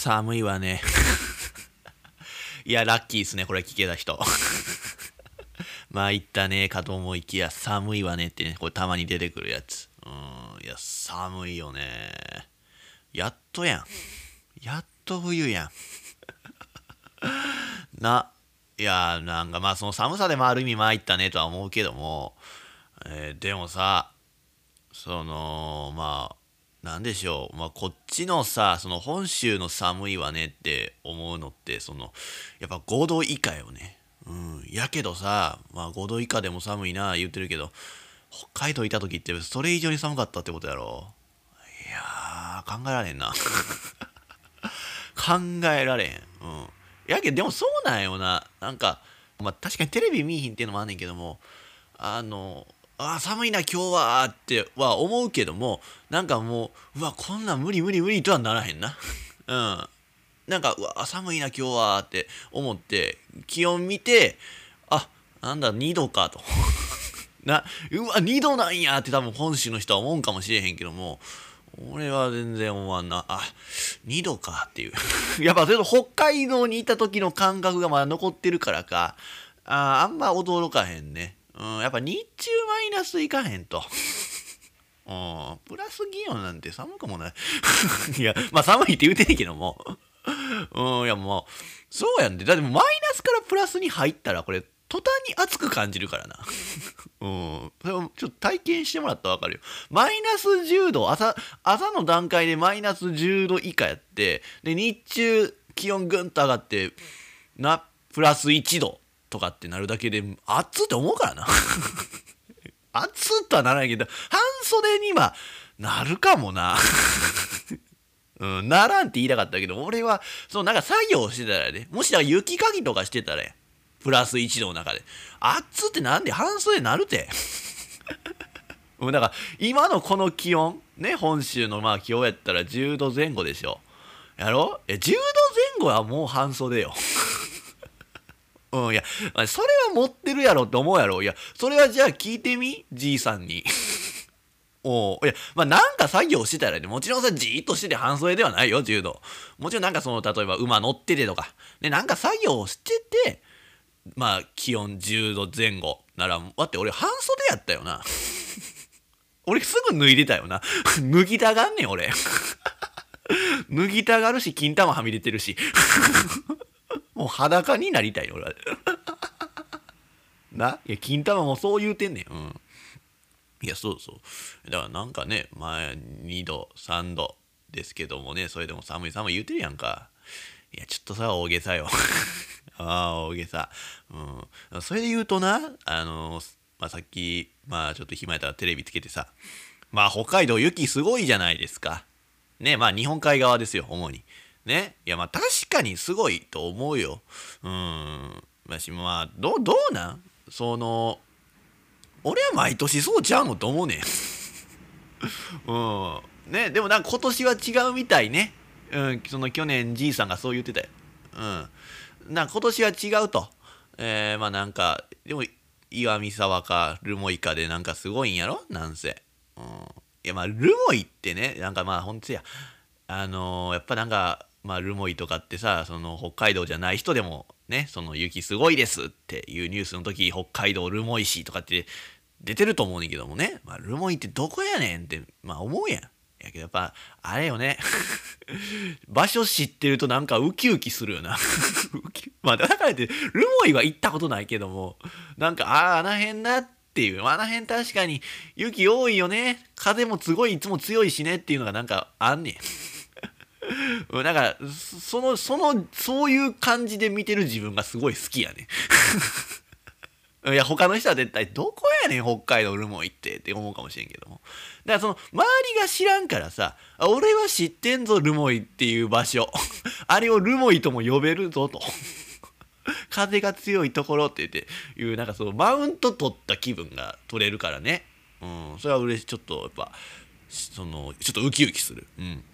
寒いわね。いや、ラッキーっすね、これ聞けた人。まあ、言ったね、かと思いきや、寒いわねってね、これたまに出てくるやつ。うん、いや、寒いよね。やっとやん。やっと冬やん。な、いや、なんかまあ、その寒さでもある意味参ったねとは思うけども、えー、でもさ、その、まあ、なんでしょう、まあ、こっちのさ、その本州の寒いわねって思うのって、その、やっぱ5度以下よね。うん。やけどさ、まあ5度以下でも寒いな言ってるけど、北海道いた時ってそれ以上に寒かったってことやろ。いやー、考えられんな。考えられん。うん。やけど、でもそうなんよな。なんか、まあ確かにテレビ見いひんっていうのもあんねんけども、あの、あ寒いな今日はっては思うけどもなんかもううわこんな無理無理無理とはならへんな。うん。なんかうわ寒いな今日はって思って気温見てあなんだ2度かと。なうわ2度なんやって多分本州の人は思うんかもしれへんけども俺は全然思わんなあ2度かっていう。やっぱそれと北海道にいた時の感覚がまだ残ってるからか。ああんま驚かへんね。うん、やっぱ日中マイナスいかへんと。うん、プラス気温なんて寒くもない。いや、まあ寒いって言うてんけども。うん、いやもう、そうやんで。だってマイナスからプラスに入ったら、これ、途端に暑く感じるからな。うん。それをちょっと体験してもらったらわかるよ。マイナス10度、朝、朝の段階でマイナス10度以下やって、で、日中気温ぐんと上がって、な、プラス1度とかってなるだけで熱って思うからな。熱とはならないけど半袖にはなるかもな。うん、ならんって言いたかったけど俺はそうなんか作業してたらねもしだ雪かきとかしてたらプラス1度の中で。熱ってなんで半袖なるて。だから今のこの気温ね本州のまあ気温やったら10度前後でしょ。やろえ10度前後はもう半袖よ。うん、いや、それは持ってるやろって思うやろ。いや、それはじゃあ聞いてみ？じいさんに。おいや、まあなんか作業してたらね、もちろんさ、じーっとしてて半袖ではないよ、柔道。もちろんなんかその、例えば馬乗っててとか、ね、なんか作業してて、まあ気温10度前後なら、待って俺半袖やったよな。俺すぐ脱いでたよな。脱ぎたがんねん、俺。脱ぎたがるし、金玉はみ出てるし。もう裸になりたい俺は。な？いや金玉もそう言うてんねん。うん。いやそうそう。だからなんかね前2度3度ですけどもねそれでも寒い寒い言うてるやんか。いやちょっとさ大げさよ。ああ大げさ。うん。それで言うとなあのまあ、さっきまあちょっと暇やったらテレビつけてさまあ北海道雪すごいじゃないですか。ねまあ日本海側ですよ主に。ね。いや、まあ確かにすごいと思うよ。うん。まあ、どどうなん？その、俺は毎年そうちゃうのと思うねん。うん。ね、でもなんか今年は違うみたいね。うん、その去年じいさんがそう言ってたよ。うん。なんか今年は違うと。えー、まあなんか、でも岩見沢か留萌かでなんかすごいんやろ？なんせ。うん。いやまあ留萌ってね、なんかまあほんとや、あのー、やっぱなんかまあ、ルモイとかってさ、その北海道じゃない人でもね、その雪すごいですっていうニュースの時、北海道ルモイ市とかって出てると思うねんけどもね、まあ、ルモイってどこやねんって、まあ思うやん。やけどやっぱ、あれよね。場所知ってるとなんかウキウキするよな。まあだからって、ルモイは行ったことないけども、なんか、ああ、あの辺なっていう、あの辺確かに雪多いよね。風もすごいいつも強いしねっていうのがなんかあんねん。なんか、その、その、そういう感じで見てる自分がすごい好きやね。いや、他の人は絶対、どこやねん、北海道ルモイってって思うかもしれんけども。だからその、周りが知らんからさ、俺は知ってんぞ、ルモイっていう場所。あれをルモイとも呼べるぞと。風が強いところって言って、いう、なんかその、マウント取った気分が取れるからね。うん、それは嬉しい。ちょっと、やっぱ、その、ちょっとウキウキする。うん。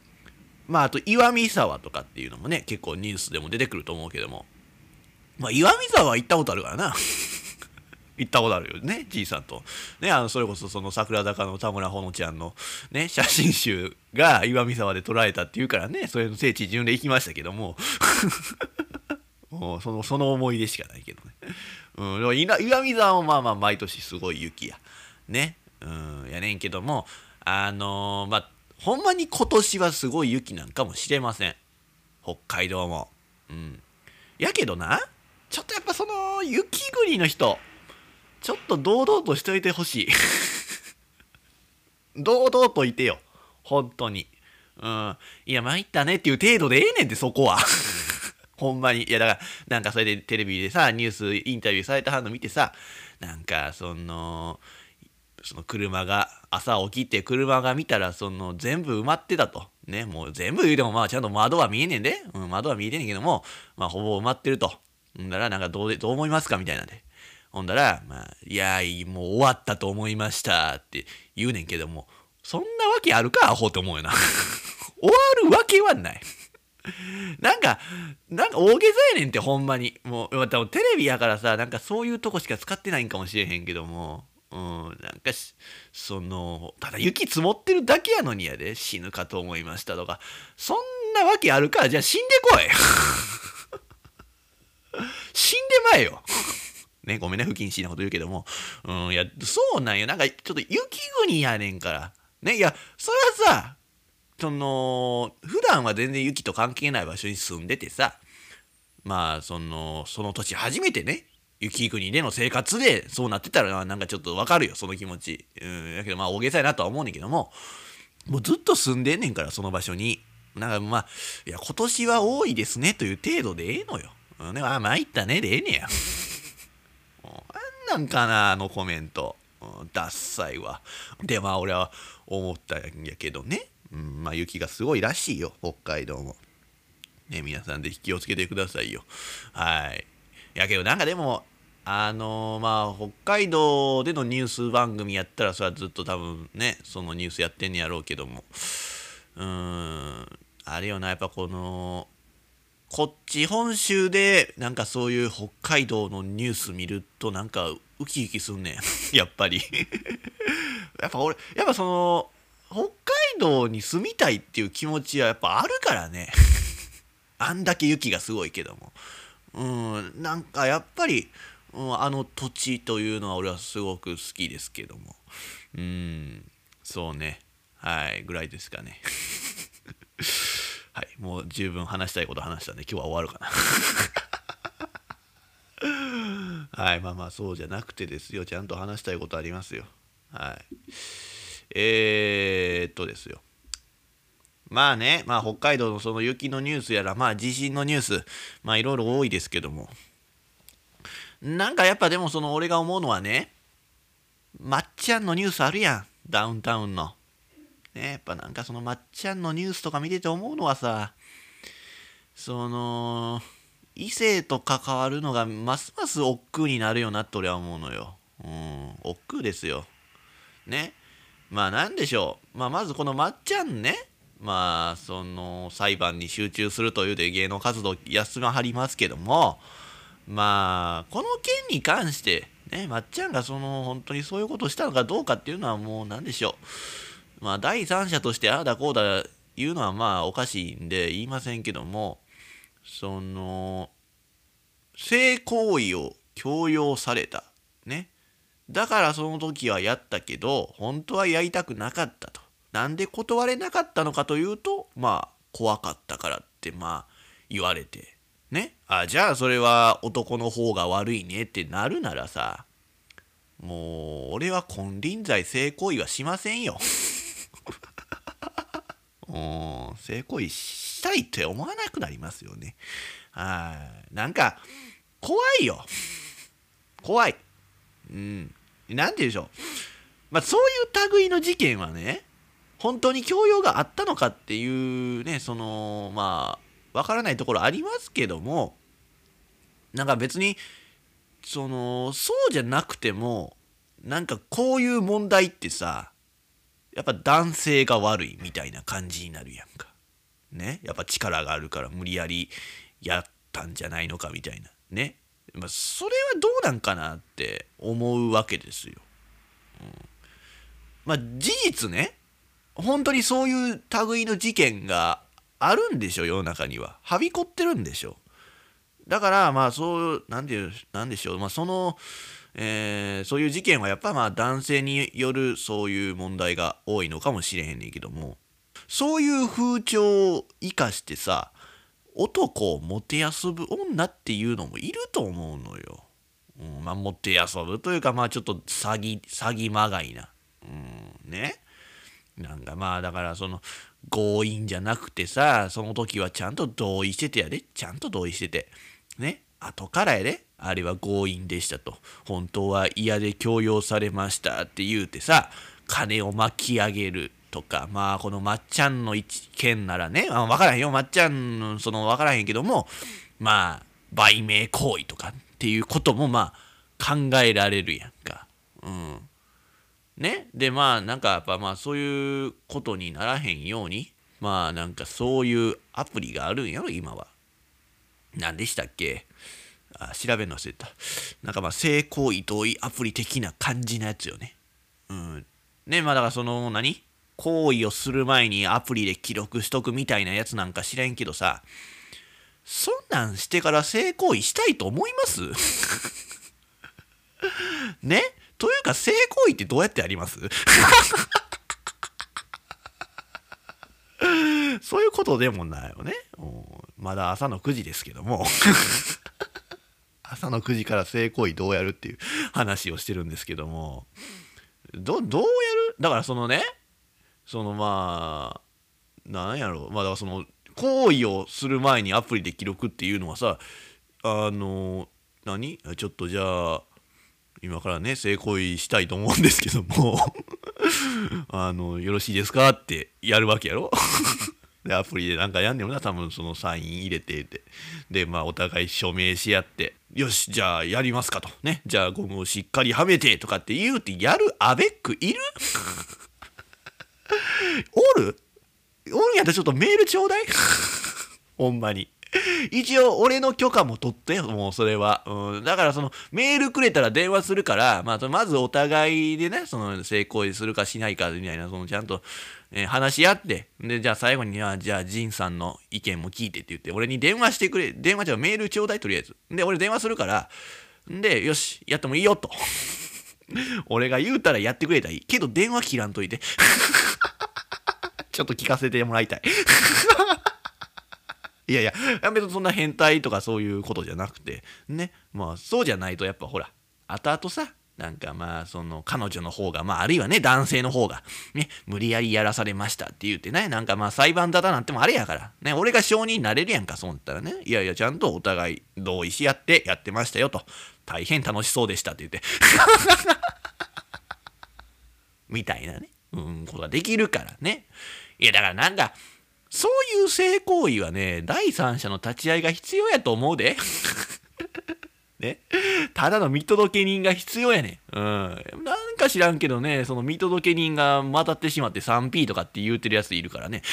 まあ、あと岩見沢とかっていうのもね、結構ニュースでも出てくると思うけども、まあ、岩見沢は行ったことあるからな。行ったことあるよねじいさんと。ねあのそれこそその桜坂の田村ほのちゃんのね写真集が岩見沢で撮られたっていうからねそれの聖地自分で行きましたけども。もうそのその思い出しかないけどね、うん、岩見沢もまあまあ毎年すごい雪や。ね。うんやねんけども。あのー、まあほんまに今年はすごい雪なんかもしれません。北海道も。うん。やけどなちょっとやっぱその雪国の人ちょっと堂々としといてほしい。堂々といてよ。本当に。うん。いや参ったねっていう程度でええねんってそこは。ほんまに。いやだからなんかそれでテレビでさニュースインタビューされたはんの見てさなんかそのその車が朝起きて車が見たらその全部埋まってたと。ねもう全部言うてもまあちゃんと窓は見えねえんで、うん、窓は見えてんねんけどもまあほぼ埋まってると。ほんだらなんかどうでどう思いますかみたいなんで。ほんだらまあいやもう終わったと思いましたって言うねんけどもそんなわけあるかアホって思うよな。終わるわけはない。なんか、なんか大げさやねんって、ほんまに。もう、多分テレビやからさ、なんかそういうとこしか使ってないんかもしれへんけども、うん、なんかその、ただ雪積もってるだけやのにやで、死ぬかと思いましたとか、そんなわけあるか？じゃあ死んでこい 死んでまえよね、ごめんね、不謹慎なこと言うけども。うん、いや、そうなんよ。なんか、ちょっと雪国やねんから。ね、いや、それはさ、その、普段は全然雪と関係ない場所に住んでてさ、まあ、その、その土地初めてね、雪国での生活でそうなってたらなんかちょっとわかるよその気持ち。うんだけどまあ大げさやなとは思うねんけどももうずっと住んでんねんからその場所に。なんかまあいや今年は多いですねという程度でええのよ、うん、ね、あ参ったねでええねや。なんなんかなあのコメント、うん、ダッサいわ。でまあ俺は思ったんやけどね、うん、まあ雪がすごいらしいよ北海道も。ね皆さんぜひ気をつけてくださいよ。はい。やけどなんかでもあのー、まあ北海道でのニュース番組やったらそれはずっと多分ねそのニュースやってんねやろうけども。うーんあれよなやっぱこのこっち本州でなんかそういう北海道のニュース見るとなんかウキウキすんねん。やっぱり。やっぱ俺やっぱその北海道に住みたいっていう気持ちはやっぱあるからね。あんだけ雪がすごいけども。うんなんかやっぱり、うん、あの土地というのは俺はすごく好きですけども。うんそうね。はいぐらいですかね。はいもう十分話したいこと話したんで今日は終わるかな。はいまあまあそうじゃなくてですよ。ちゃんと話したいことありますよ。はい。えー、っとですよ。まあね、まあ北海道のその雪のニュースやら、まあ地震のニュース、まあいろいろ多いですけども、なんかやっぱでもその俺が思うのはね、まっちゃんのニュースあるやん、ダウンタウンの。ね、やっぱなんかそのまっちゃんのニュースとか見てて思うのはさ、その、異性と関わるのがますます億劫になるよなって俺は思うのよ。うん、億劫ですよ。ね。まあなんでしょう。まあまずこのまっちゃんね、まあその裁判に集中するというで芸能活動休まはりますけどもまあこの件に関してねまっちゃんがその本当にそういうことをしたのかどうかっていうのはもう何でしょう。まあ第三者としてああだこうだ言うのはまあおかしいんで言いませんけどもその性行為を強要されたね。だからその時はやったけど本当はやりたくなかったと。なんで断れなかったのかというとまあ怖かったからってまあ言われてねあじゃあそれは男の方が悪いねってなるならさもう俺は金輪際性行為はしませんよ。うん性行為したいって思わなくなりますよね。はいなんか怖いよ。怖い。うん。なんて言うでしょう。まあそういう類の事件はね本当に教養があったのかっていうねそのまあわからないところありますけどもなんか別にそのそうじゃなくてもなんかこういう問題ってさやっぱ男性が悪いみたいな感じになるやんか。ね？やっぱ力があるから無理やりやったんじゃないのかみたいな。ね？まあ、それはどうなんかなって思うわけですよ。うん、まあ事実ね。本当にそういう類の事件があるんでしょ世の中には。はびこってるんでしょ。だからまあそうなんでなんでしょうまあその、えー、そういう事件はやっぱまあ男性によるそういう問題が多いのかもしれへんねんけどもそういう風潮を生かしてさ男をもてあそぶ女っていうのもいると思うのよ。うん、まあもてあそぶというかまあちょっと詐欺詐欺まがいな。うん、ね。なんかまあだからその強引じゃなくてさその時はちゃんと同意しててやで。ちゃんと同意してて。ね。後からやで。あれは強引でしたと。本当は嫌で強要されましたって言うてさ金を巻き上げるとか。まあこのまっちゃんの一件ならね、あ、分からへんよ。まっちゃんのその分からへんけども。まあ売名行為とかっていうこともまあ考えられるやんか。うん。ねでまあなんかやっぱまあそういうことにならへんようにまあなんかそういうアプリがあるんやろ今は。何でしたっけ？あ調べるの忘れた。なんかまあ性行為同意アプリ的な感じのやつよね。うん。ねまあだからその何？行為をする前にアプリで記録しとくみたいなやつなんか知らんけどさ、そんなんしてから性行為したいと思います？ね？というか性行為ってどうやってやります？そういうことでもないよね。まだ朝の9時ですけども。朝の9時から性行為どうやるっていう話をしてるんですけども、どどうやる？だからそのね、そのまあなんやろう。まあだからその行為をする前にアプリで記録っていうのはさあの何？ちょっとじゃあ今からね性行為したいと思うんですけども。あのよろしいですかってやるわけやろ。でアプリでなんかやんねんな多分そのサイン入れてて。でまあお互い署名し合ってよしじゃあやりますかと。ね。じゃあゴムをしっかりはめてとかって言うてやるアベックいる？おる？おるんやったらちょっとメールちょうだい。ほんまに。一応俺の許可も取ってよもうそれは、うん、だからそのメールくれたら電話するから、まあ、まずお互いでねその性行為するかしないかみたいなそのちゃんと、えー、話し合ってでじゃあ最後にはじゃあ仁さんの意見も聞いてって言って俺に電話してくれ電話じゃメールちょうだいとりあえず。で俺電話するからでよしやってもいいよと。俺が言うたらやってくれたらいい。けど電話切らんといて。ちょっと聞かせてもらいたい。いやいや、別にそんな変態とかそういうことじゃなくて、ね、まあそうじゃないとやっぱほら、後々さ、なんかまあその彼女の方が、まああるいはね、男性の方が、ね、無理やりやらされましたって言ってね、なんかまあ裁判沙汰なんてもあれやから、ね、俺が証人になれるやんか、そうなったらね、いやいや、ちゃんとお互い同意し合ってやってましたよと、大変楽しそうでしたって言って、みたいなね、うん、ことができるからね。いやだからなんか、そういう性行為はね、第三者の立ち会いが必要やと思うで。ね。ただの見届け人が必要やねん。うん。なんか知らんけどね、その見届け人が混ざってしまって 3P とかって言うてるやついるからね。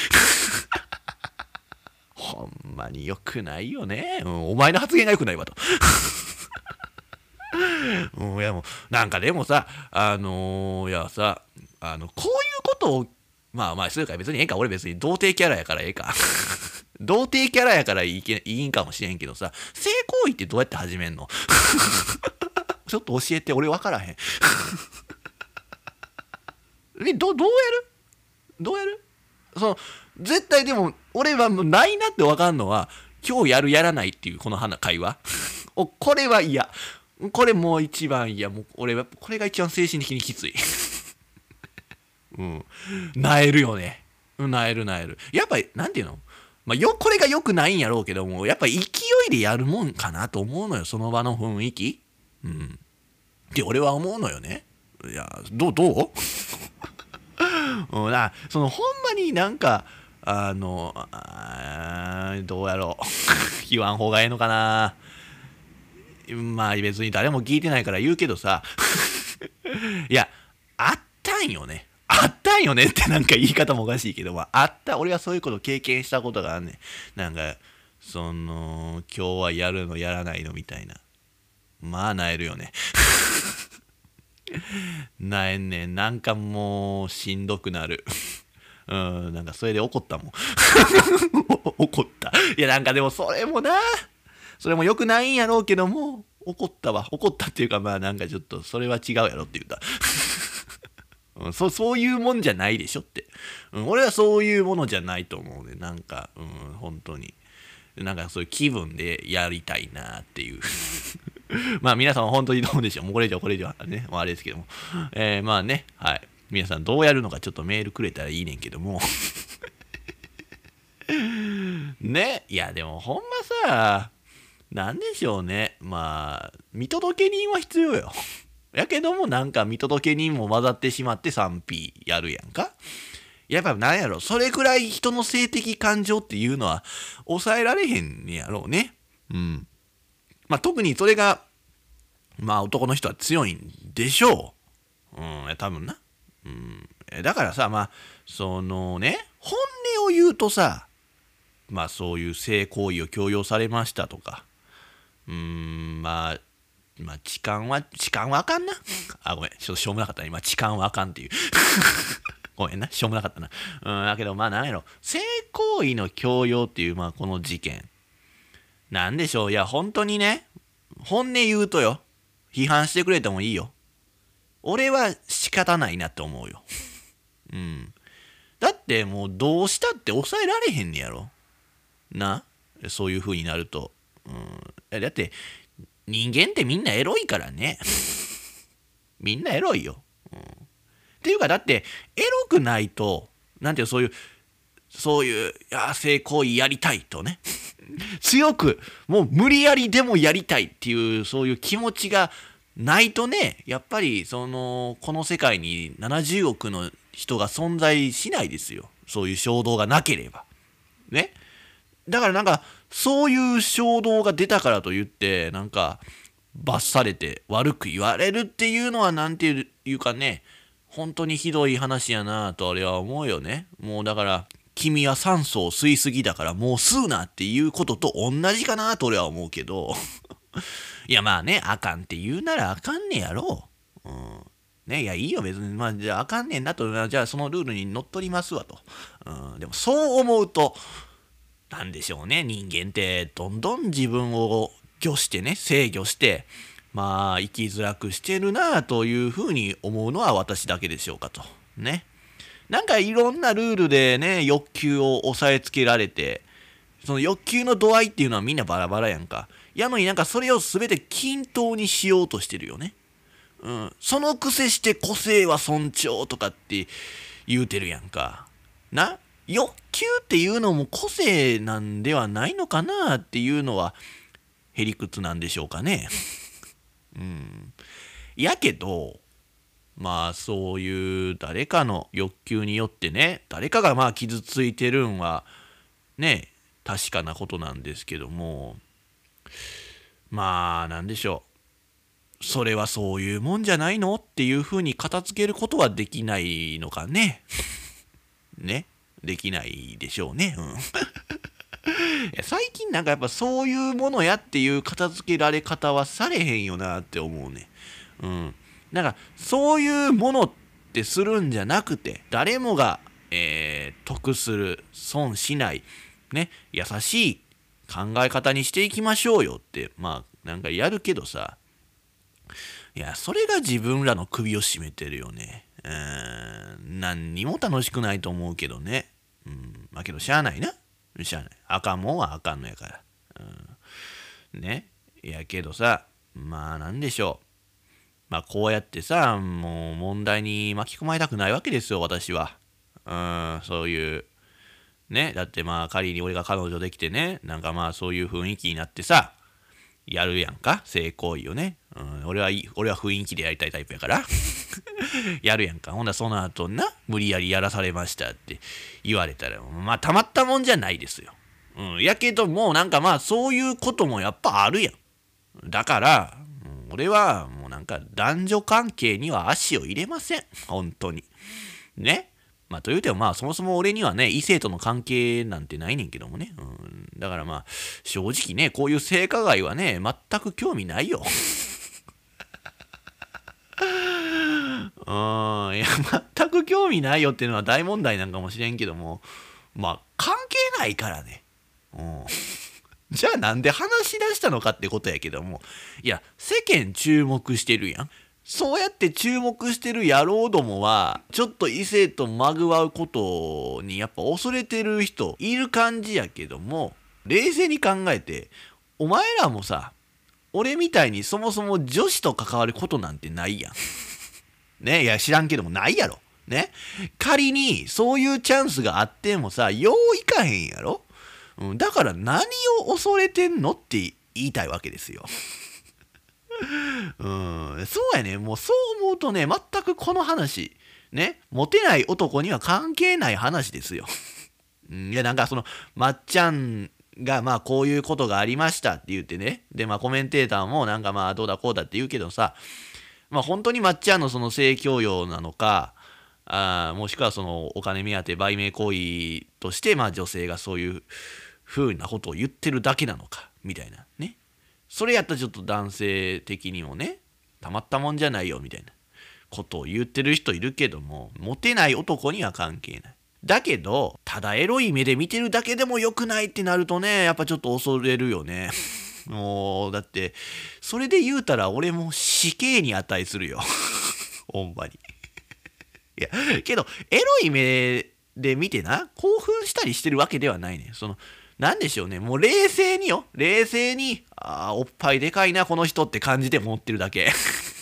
ほんまに良くないよね。うん、お前の発言が良くないわと。うん、いやもう、なんかでもさ、あのー、いやさ、あの、こういうことをまあまあ、そうか別にええか。俺別に童貞キャラやからええか。童貞キャラやからいいけいいんかもしれんけどさ、性行為ってどうやって始めんの？ちょっと教えて、俺分からへん。え、ど、どうやる？どうやる？その、絶対でも、俺はもうないなって分かんのは、今日やるやらないっていうこの会話？お、これは嫌。これもう一番嫌。もう俺は、これが一番精神的にきつい。うん。なえるよね。なえるなえる。やっぱ、なんていうの？まあ、よ、これが良くないんやろうけども、やっぱ勢いでやるもんかなと思うのよ、その場の雰囲気。うん。って俺は思うのよね。いや、どう、どう？うん、なそのほんまになんか、あの、あどうやろう。言わん方がええのかな。まあ別に誰も聞いてないから言うけどさ。いや、あったんよね。あったんよねってなんか言い方もおかしいけど、まあ、あった。俺はそういうこと経験したことがあんねん。なんか、その、今日はやるのやらないのみたいな。まあなえるよね。なえんねん。なんかもうしんどくなる。うん。なんかそれで怒ったもん。怒った。いやなんかでもそれもな。それも良くないんやろうけども怒ったわ。怒ったっていうかまあなんかちょっとそれは違うやろって言った。うん、そそういうもんじゃないでしょって、うん、俺はそういうものじゃないと思うねなんか、うん、本当になんかそういう気分でやりたいなっていう まあ皆さん本当にどうでしょうもうこれ以上これ以上ね、もうあれですけども。えー、まあね、はい。皆さんどうやるのかちょっとメールくれたらいいねんけども。ね、いやでもほんまさ、なんでしょうね。まあ、見届け人は必要よ。やけどもなんか見届け人も混ざってしまって賛否やるやんか。やっぱなんやろ、それくらい人の性的感情っていうのは抑えられへんやろうね。うん。まあ、特にそれが、まあ、男の人は強いんでしょう。うん、多分な。うん、だからさ、まあ、そのね、本音を言うとさ、まあ、そういう性行為を強要されましたとか、うーん、まあ、まあ、痴漢は、痴漢はあかんな。あ、ごめん、ちょっとしょうもなかったね。今、痴漢はあかんっていう。ごめんな、しょうもなかったな。うん、だけど、まあ、なんやろ、性行為の強要っていう、まあ、この事件。なんでしょう。いや本当にね本音言うとよ。批判してくれてもいいよ。俺は仕方ないなって思うよ。うん。だってもうどうしたって抑えられへんねやろ。な？そういう風になると、うん、だって人間ってみんなエロいからね。みんなエロいよ、うん、っていうかだってエロくないとなんていうそういうそういう性行為やりたいとね。強くもう無理やりでもやりたいっていうそういう気持ちがないとねやっぱりそのこの世界に70億の人が存在しないですよ。そういう衝動がなければ。ね。だからなんかそういう衝動が出たからといってなんか罰されて悪く言われるっていうのは何ていうかね本当にひどい話やなと俺は思うよね。もうだから君は酸素を吸いすぎだからもう吸うなっていうことと同じかなと俺は思うけど。いやまあねあかんって言うならあかんねやろ。う、うん、ねいやいいよ別に。まあじゃああかんねんなと。じゃあそのルールにのっとりますわと、うん、でもそう思うと何でしょうね人間ってどんどん自分を御してね制御してまあ生きづらくしてるなあというふうに思うのは私だけでしょうかとねなんかいろんなルールでね、欲求を抑えつけられて、その欲求の度合いっていうのはみんなバラバラやんか。やのになんかそれを全て均等にしようとしてるよね。うん。そのくせして個性は尊重とかって言うてるやんか。な？欲求っていうのも個性なんではないのかなっていうのは、へりくつなんでしょうかね。うん。やけど、まあそういう誰かの欲求によってね誰かがまあ傷ついてるんはね確かなことなんですけどもまあなんでしょうそれはそういうもんじゃないのっていうふうに片付けることはできないのかねねできないでしょうね。うん。最近なんかやっぱそういうものやっていう片付けられ方はされへんよなって思うね。うん。なんかそういうものってするんじゃなくて誰もが、えー、得する損しないね優しい考え方にしていきましょうよってまあなんかやるけどさ。いやそれが自分らの首を絞めてるよね。うん。何にも楽しくないと思うけどね。うん。まあけどしゃあないな。しゃあない。あかんもんはあかんのやから。うん。ね。いやけどさまあなんでしょう。まあこうやってさ、もう問題に巻き込まれたくないわけですよ、私は。うん、そういう。ね、だってまあ仮に俺が彼女できてね、なんかまあそういう雰囲気になってさ、やるやんか、性行為をね。うん、俺は、俺は雰囲気でやりたいタイプやから。やるやんか。ほんなその後な、無理やりやらされましたって言われたら、まあたまったもんじゃないですよ。うん、やけどもうなんかまあそういうこともやっぱあるやん。だから、俺はもうなんか男女関係には足を入れません。本当に。ね。まあ、というてもまあそもそも俺にはね異性との関係なんてないねんけどもね、うん、だからまあ正直ねこういう性加害はね全く興味ないよ うんいや全く興味ないよっていうのは大問題なんかもしれんけどもまあ関係ないからね。うん。じゃあなんで話し出したのかってことやけどもいや世間注目してるやん。そうやって注目してる野郎どもはちょっと異性とまぐわうことにやっぱ恐れてる人いる感じやけども冷静に考えてお前らもさ俺みたいにそもそも女子と関わることなんてないやん。ね？いや知らんけどもないやろ。ね？仮にそういうチャンスがあってもさよういかへんやろ。うん、だから何を恐れてんのって言いたいわけですよ。うん、そうやね。もうそう思うとね、全くこの話、ね、モテない男には関係ない話ですよ。うん、いや、なんかその、まっちゃんが、まあ、こういうことがありましたって言ってね。で、まあ、コメンテーターも、なんかまあ、どうだこうだって言うけどさ、まあ、本当にまっちゃんのその性教養なのか、あもしくはそのお金目当て売名行為として、まあ、女性がそういう風なことを言ってるだけなのかみたいな。ね。それやったらちょっと男性的にもねたまったもんじゃないよみたいなことを言ってる人いるけどもモテない男には関係ない。だけどただエロい目で見てるだけでも良くないってなるとねやっぱちょっと恐れるよね。もうだってそれで言うたら俺も死刑に値するよ。ほんまに。いやけどエロい目で見てな興奮したりしてるわけではないね。そのなんでしょうね。もう冷静によ。冷静にああおっぱいでかいなこの人って感じで思ってるだけ。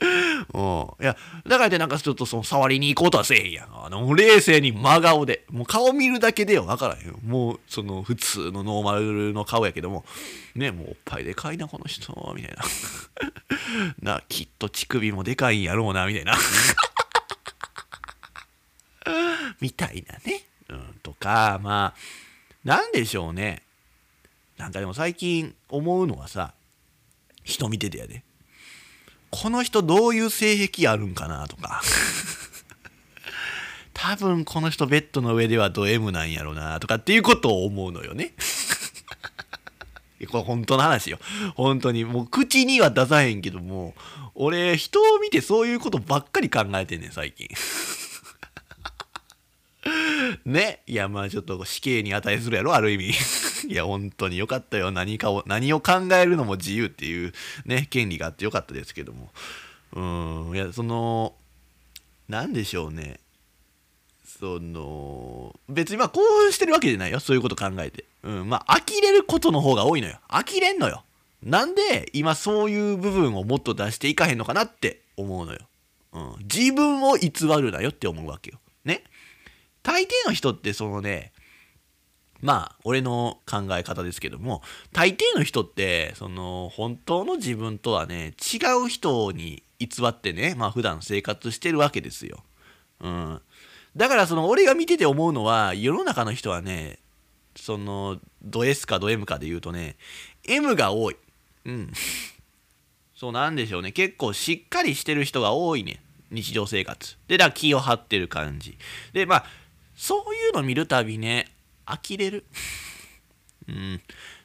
うん、いやだからってなんかちょっとその触りに行こうとはせえへんやん。あの冷静に真顔で。もう顔見るだけでよ分からへんよ。もうその普通のノーマルの顔やけども。ねもうおっぱいでかいなこの人。みたいな。なきっと乳首もでかいんやろうなみたいな。みたいなね、うん、とかまあなんでしょうね。なんかでも最近思うのはさ人見ててやで。この人どういう性癖あるんかなとか。多分この人ベッドの上ではド M なんやろなとかっていうことを思うのよね。これ本当の話よ。本当にもう口には出さへんけども俺人を見てそういうことばっかり考えてんねん最近 ね。いやまあちょっと死刑に値するやろある意味。いや本当によかったよ。何かを何を考えるのも自由っていうね権利があってよかったですけども。うん。いやその何でしょうね。その別にまあ興奮してるわけじゃないよ。そういうこと考えて。うん。まあ呆れることの方が多いのよ。呆れんのよ。なんで今そういう部分をもっと出していかへんのかなって思うのよ、うん、自分を偽るなよって思うわけよ。大抵の人ってそのねまあ俺の考え方ですけども大抵の人ってその本当の自分とはね違う人に偽ってねまあ普段生活してるわけですよ。うん、だからその俺が見てて思うのは世の中の人はねそのド S かド M かで言うとね M が多い。うん。そうなんでしょうね結構しっかりしてる人が多いね日常生活。でだから気を張ってる感じ。でまあそういうの見るたびね呆れる。うん。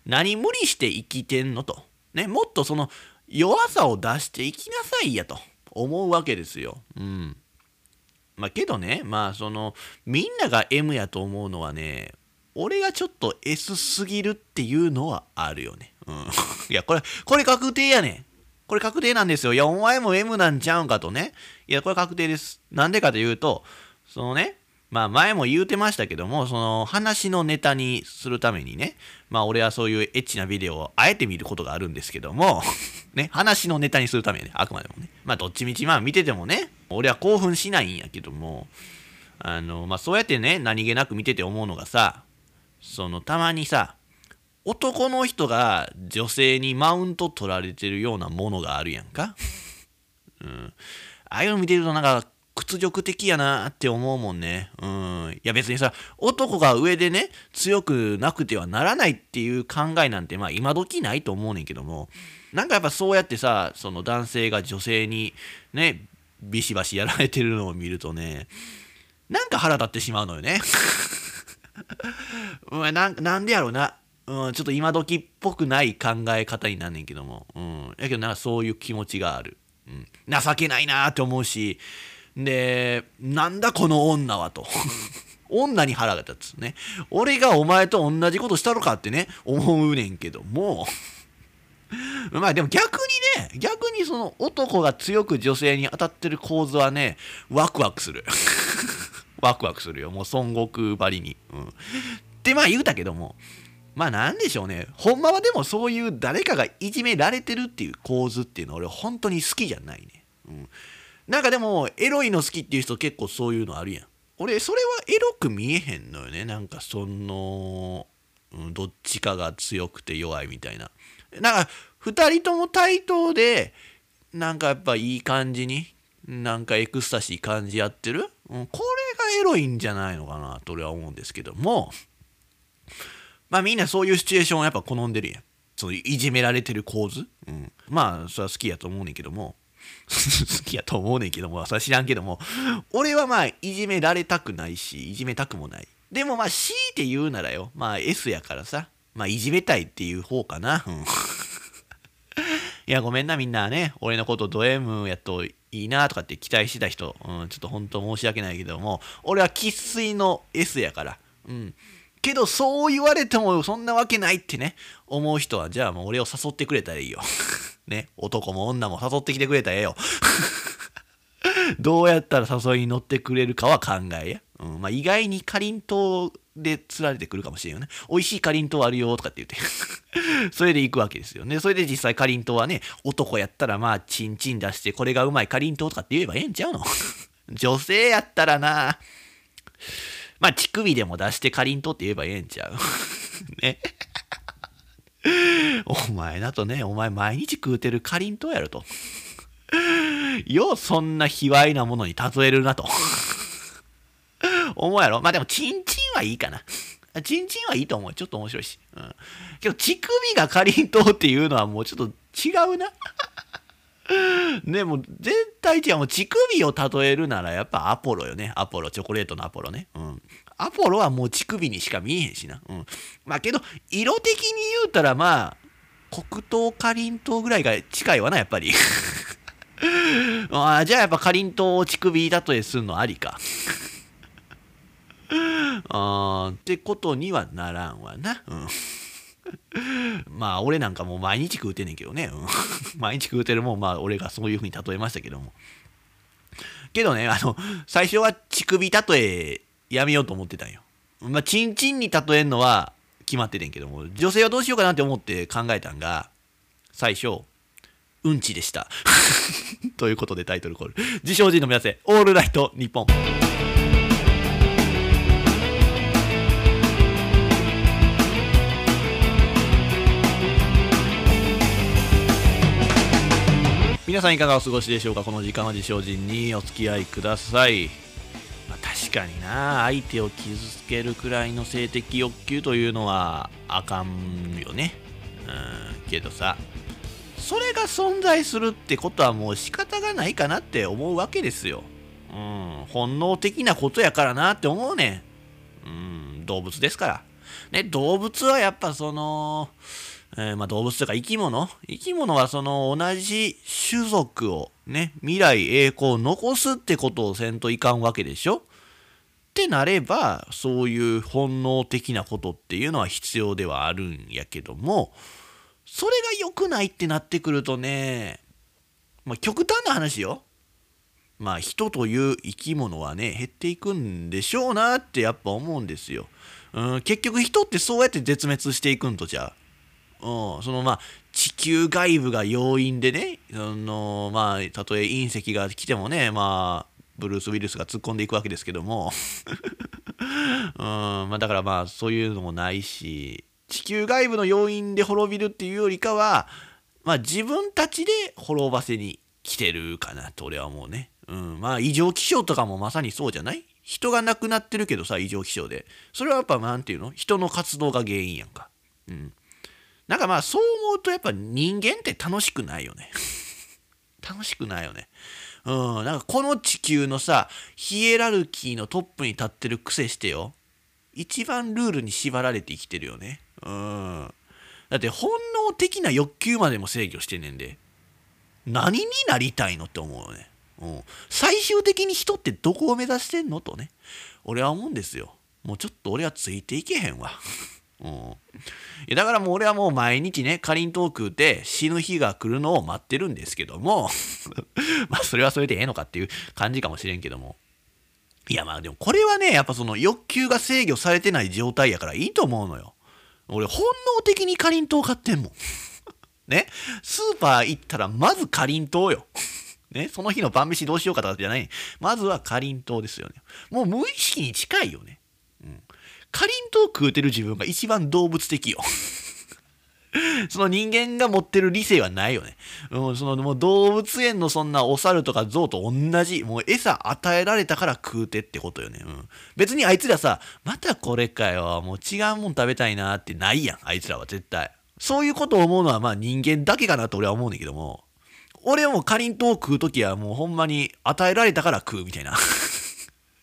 何無理して生きてんのと。ね、もっとその弱さを出していきなさいやと思うわけですよ。うん。まあけどね、まあそのみんなが M やと思うのはね、俺がちょっと S すぎるっていうのはあるよね。うん。いや、これ、これ確定やねん。これ確定なんですよ。いや、お前も M なんちゃうんかとね。いや、これ確定です。なんでかというと、そのね、まあ前も言うてましたけども、その話のネタにするためにね、まあ俺はそういうエッチなビデオをあえて見ることがあるんですけども、ね、話のネタにするためにね、あくまでもね。まあどっちみちまあ見ててもね、俺は興奮しないんやけども、あの、まあそうやってね、何気なく見てて思うのがさ、そのたまにさ、男の人が女性にマウント取られてるようなものがあるやんか。うん。ああいうの見てるとなんか屈辱的やなって思うもんね。うん。いや別にさ、男が上でね、強くなくてはならないっていう考えなんて、まあ今時ないと思うねんけども、なんかやっぱそうやってさ、その男性が女性にね、ビシバシやられてるのを見るとね、なんか腹立ってしまうのよね。うん、ななんでやろうな。うん、ちょっと今時っぽくない考え方になんねんけども。うん。やけどなそういう気持ちがある。うん、情けないなって思うしでなんだこの女はと。女に腹が立つね。俺がお前と同じことしたのかってね思うねんけども。まあでも逆にね逆にその男が強く女性に当たってる構図はねワクワクする。ワクワクするよ。もう孫悟空ばりに、うん、ってまあ言うたけども。まあなんでしょうね。ほんまはでもそういう誰かがいじめられてるっていう構図っていうのは俺本当に好きじゃないね、うん、なんかでもエロいの好きっていう人結構そういうのあるやん。俺それはエロく見えへんのよね。なんかその、うん、どっちかが強くて弱いみたいな。なんか2人とも対等でなんかやっぱいい感じになんかエクスタシー感じやってる、うん、これがエロいんじゃないのかなと俺は思うんですけど。もまあみんなそういうシチュエーションをやっぱ好んでるやん。そのいじめられてる構図、うん、まあそれは好きやと思うねんけども。好きやと思うねんけどもそれは知らんけども俺はまあいじめられたくないしいじめたくもないでもまあ強いて言うならよまあ S やからさまあいじめたいっていう方かな、うん いや、ごめんな、みんなね。俺のことド M やといいなとかって期待してた人、うん、ちょっと本当申し訳ないけども、俺は生粋の S やから。うん。けど、そう言われてもそんなわけないってね、思う人は、じゃあもう俺を誘ってくれたらいいよ。ね。男も女も誘ってきてくれたらええよ。どうやったら誘いに乗ってくれるかは考えや。うん、まあ、意外にかりんとうで釣られてくるかもしれんよね。美味しいかりんとうあるよとかって言って それで行くわけですよね。それで実際かりんとうはね、男やったらまあ、チンチン出して、これがうまいかりんとうとかって言えばええんちゃうの？女性やったらな、まあ、乳首でも出してかりんとうって言えばええんちゃう ね。お前だとね、お前毎日食うてるかりんとうやろと。ようそんな卑猥なものに例えるなと。思うやろまあでも、チンチンはいいかな。チンチンはいいと思う。ちょっと面白いし。うん。けど、乳首がかりんとうっていうのはもうちょっと違うな。で も、絶対違う。もう乳首を例えるならやっぱアポロよね。アポロ、チョコレートのアポロね。うん。アポロはもう乳首にしか見えへんしな。うん。まあけど、色的に言うたらまあ、黒糖かりんとうぐらいが近いわな、やっぱり。あじゃあやっぱかりんとうを乳首例えするのありか。あってことにはならんわな。うんまあ俺なんかもう毎日食うてんねんけどね、うん、毎日食うてるもんまあ俺がそういう風に例えましたけども。けどねあの最初は乳首例えやめようと思ってたんよ。まあチンチンに例えんのは決まっててんけども。女性はどうしようかなって思って考えたんが最初うんちでした。ということでタイトルコール。自称人の皆さんオールライト日本皆さんいかがお過ごしでしょうか？この時間は自称人にお付き合いください、まあ、確かにな。相手を傷つけるくらいの性的欲求というのはあかんよね。うんけどさそれが存在するってことはもう仕方がないかなって思うわけですよ。うん本能的なことやからなって思うねん。うん動物ですから。ね動物はやっぱそのえー、まあ、動物とか生き物生き物はその同じ種族をね、未来栄光を残すってことをせんといかんわけでしょってなれば、そういう本能的なことっていうのは必要ではあるんやけども、それが良くないってなってくるとね、まあ、極端な話よ。まあ人という生き物はね、減っていくんでしょうなってやっぱ思うんですよ。うん、結局人ってそうやって絶滅していくんとじゃあ。うん、そのまあ地球外部が要因でねそのまあたとえ隕石が来てもねまあブルース・ウィルスが突っ込んでいくわけですけども。うん。まあ、だからまあそういうのもないし地球外部の要因で滅びるっていうよりかは、まあ、自分たちで滅ばせに来てるかなと俺は思うね。うん、まあ異常気象とかもまさにそうじゃない？人が亡くなってるけどさ異常気象で。それはやっぱ何て言うの？人の活動が原因やんか。うん。なんかまあそう思うとやっぱ人間って楽しくないよね 楽しくないよね。うん、なんかこの地球のさ、ヒエラルキーのトップに立ってる癖してよ。一番ルールに縛られて生きてるよね。うん。だって本能的な欲求までも制御してねんで。何になりたいのって思うよね。うん、最終的に人ってどこを目指してんのとね俺は思うんですよもうちょっと俺はついていけへんわ うん、いやだからもう俺はもう毎日ねかりんとう食うて死ぬ日が来るのを待ってるんですけども まあそれはそれでええのかっていう感じかもしれんけども。いやまあでもこれはねやっぱその欲求が制御されてない状態やからいいと思うのよ。俺本能的にかりんとう買ってんもん。ね？スーパー行ったらまずかりんとうよ。ね、その日の晩飯どうしようかとかじゃない。まずはかりんとうですよね。もう無意識に近いよね。かりんとう食うてる自分が一番動物的よ。その人間が持ってる理性はないよね。うん、そのもう動物園のそんなお猿とか象と同じ、もう餌与えられたから食うてってことよね。うん。別にあいつらさ、またこれかよ、もう違うもん食べたいなってないやん、あいつらは絶対。そういうことを思うのはまあ人間だけかなと俺は思うんだけども、俺はもうかりんとう食うときはもうほんまに与えられたから食うみたいな。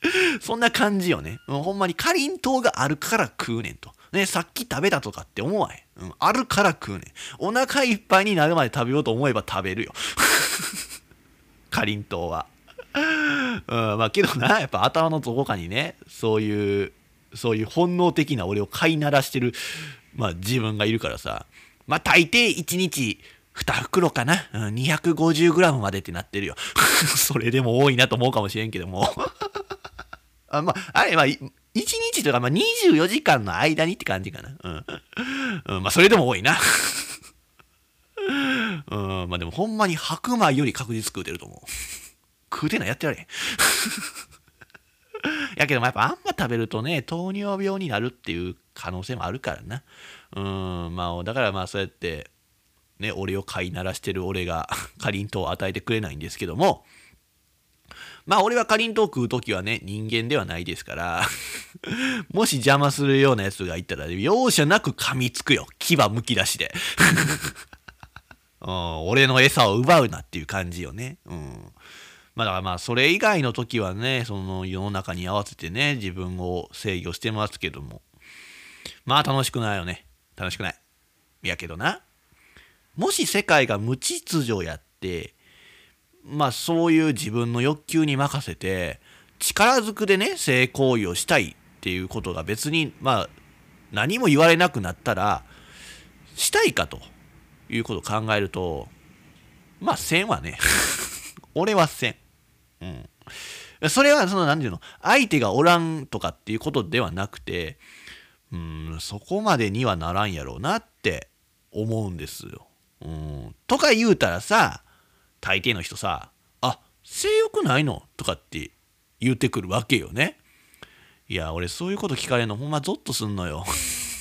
そんな感じよね。もうほんまにかりんとうがあるから食うねんと。ね、さっき食べたとかって思わへん。うん、あるから食うねん。お腹いっぱいになるまで食べようと思えば食べるよ。かりんとうは。うん、まあけどな、やっぱ頭のどこかにね、そういう、そういう本能的な俺を飼いならしてる、まあ自分がいるからさ、まあ大抵一日2袋かな、うん、250g までってなってるよ。それでも多いなと思うかもしれんけどもあまあ、あれ、まあ、1日とか、まあ、24時間の間にって感じかな。うん。うん、まあ、それでも多いな。うん、まあでもほんまに白米より確実食うてると思う。食うてないやってられへん。やけど、ま、やっぱあんま食べるとね、糖尿病になるっていう可能性もあるからな。うん、まあ、だからまあそうやって、ね、俺を飼いならしてる俺がかりんとうを与えてくれないんですけども、まあ俺はかりんとう食う時はね、人間ではないですから もし邪魔するようなやつがいたら、容赦なく噛みつくよ。牙むき出しで うん。俺の餌を奪うなっていう感じよね。うん。まあだからまあそれ以外の時はね、その世の中に合わせてね、自分を制御してますけども。まあ楽しくないよね。楽しくない。いやけどな。もし世界が無秩序やってまあそういう自分の欲求に任せて力ずくでね性行為をしたいっていうことが別にまあ何も言われなくなったらしたいかということを考えるとまあせんはね 俺はせん。うんそれはその何て言うの相手がおらんとかっていうことではなくてうんそこまでにはならんやろうなって思うんですよ。うん。とか言うたらさ、大抵の人さ、あ、性欲ないの？とかって言ってくるわけよね。いや、俺そういうこと聞かれるのほんまゾッとすんのよ。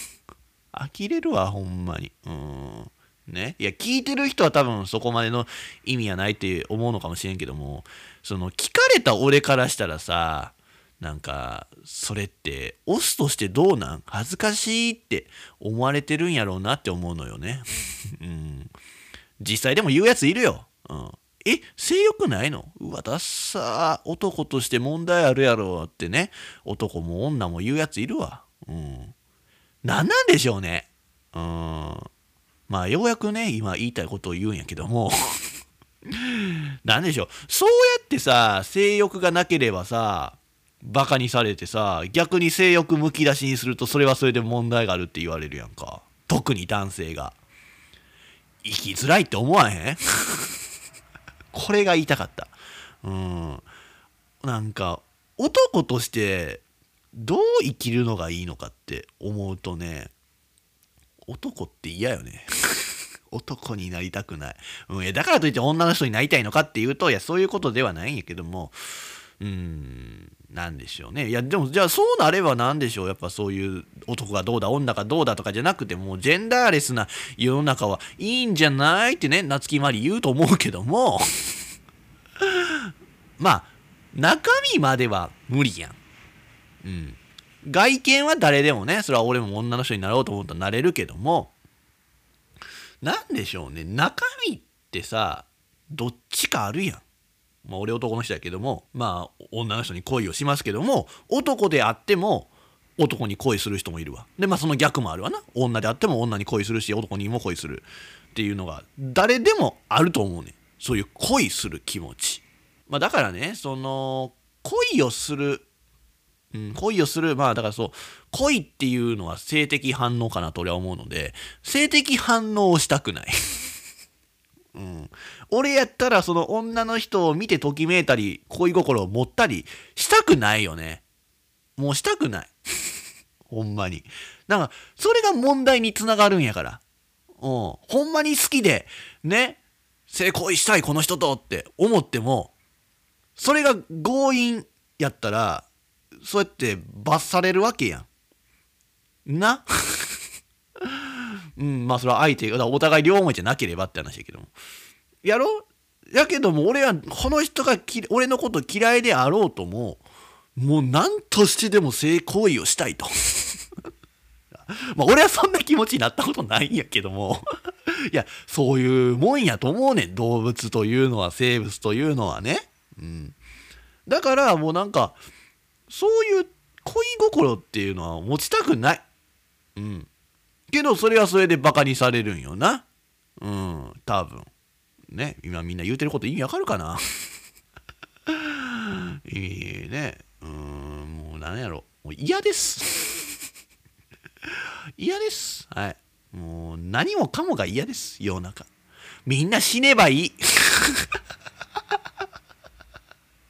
呆れるわ、ほんまに。うん。ね。いや、聞いてる人は多分そこまでの意味はないって思うのかもしれんけども、その聞かれた俺からしたらさ、なんか、それって、オスとしてどうなん？恥ずかしいって思われてるんやろうなって思うのよね。うん。実際でも言うやついるよ。うん。え、性欲ないの？うわ、だっさ男として問題あるやろってね。男も女も言うやついるわ。うん。何なんでしょうね。うん。まあ、ようやくね、今言いたいことを言うんやけども 何でしょう。そうやってさ、性欲がなければさ、バカにされてさ逆に性欲むき出しにするとそれはそれで問題があるって言われるやんか特に男性が生きづらいって思わへん？これが言いたかった。うん。なんか男としてどう生きるのがいいのかって思うとね男って嫌よね。男になりたくない、うん、だからといって女の人になりたいのかっていうといやそういうことではないんやけども。うん。なんでしょうねいやでもじゃあそうなれば何でしょうやっぱそういう男がどうだ女がどうだとかじゃなくてもうジェンダーレスな世の中はいいんじゃないってね夏木マリ言うと思うけども まあ中身までは無理やん。うん。外見は誰でもねそれは俺も女の人になろうと思ったらなれるけども何でしょうね中身ってさどっちかあるやん。まあ、俺男の人やけどもまあ女の人に恋をしますけども男であっても男に恋する人もいるわ。でまあその逆もあるわな。女であっても女に恋するし男にも恋する。っていうのが誰でもあると思うねそういう恋する気持ち。まあ、だからねその恋をする、うん、恋をするまあだからそう恋っていうのは性的反応かなと俺は思うので性的反応をしたくない。うん、俺やったらその女の人を見てときめいたり恋心を持ったりしたくないよね。もうしたくない。ほんまに。なんかそれが問題につながるんやから。うん。ほんまに好きでね。成功したいこの人とって思ってもそれが強引やったらそうやって罰されるわけやん。な？うん、まあそれは相手が、お互い両思いじゃなければって話やけども。やろ？やけども俺はこの人が俺のこと嫌いであろうとも、もう何としてでも性行為をしたいと。まあ俺はそんな気持ちになったことないんやけども いや、そういうもんやと思うねん。動物というのは、生物というのはね。うん。だからもうなんか、そういう恋心っていうのは持ちたくない。うん。けどそれはそれでバカにされるんよなうん多分ね今みんな言うてること意味わかるかな？いいね。うんもう何やろ。もう嫌です。嫌です。はい。もう何もかもが嫌です。世の中。みんな死ねばいい。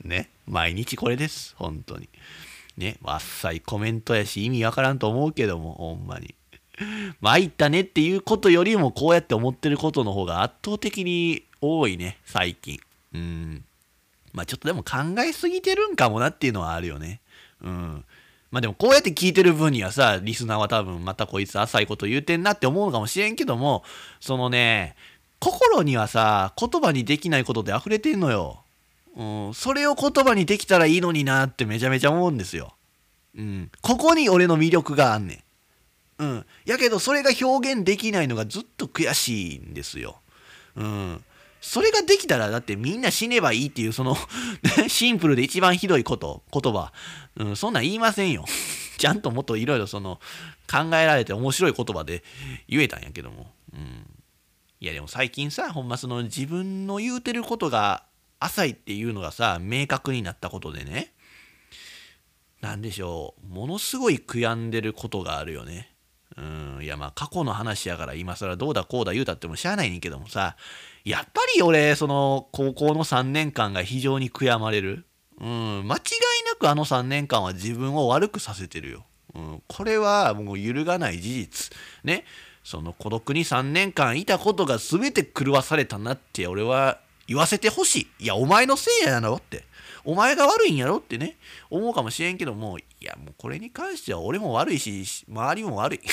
ね。毎日これです。本当に。ね。あっさいコメントやし意味わからんと思うけどもほんまに。参ったねっていうことよりもこうやって思ってることの方が圧倒的に多いね、最近。うん。まあちょっとでも考えすぎてるんかもなっていうのはあるよね。うん。まあでもこうやって聞いてる分にはさ、リスナーは多分またこいつ浅いこと言うてんなって思うのかもしれんけども、そのね、心にはさ、言葉にできないことで溢れてんのよ。うん、それを言葉にできたらいいのになってめちゃめちゃ思うんですよ。うん。ここに俺の魅力があんねん。うん。やけどそれが表現できないのがずっと悔しいんですよ。うん。それができたらだってみんな死ねばいいっていうその シンプルで一番ひどいこと言葉、うん、そんなん言いませんよ。ちゃんともっといろいろその考えられて面白い言葉で言えたんやけども、うん、いやでも最近さほんまその自分の言うてることが浅いっていうのがさ明確になったことでね。何でしょう。ものすごい悔やんでることがあるよね。うん、いやまあ過去の話やから今更どうだこうだ言うたってもしゃあないねんけどもさやっぱり俺その高校の3年間が非常に悔やまれる、うん、間違いなくあの3年間は自分を悪くさせてるよ、うん、これはもう揺るがない事実。ね。その孤独に3年間いたことが全て狂わされたなって俺は言わせてほしい。いやお前のせいやろって。お前が悪いんやろってね、思うかもしれんけども、いや、もうこれに関しては俺も悪いし、周りも悪い。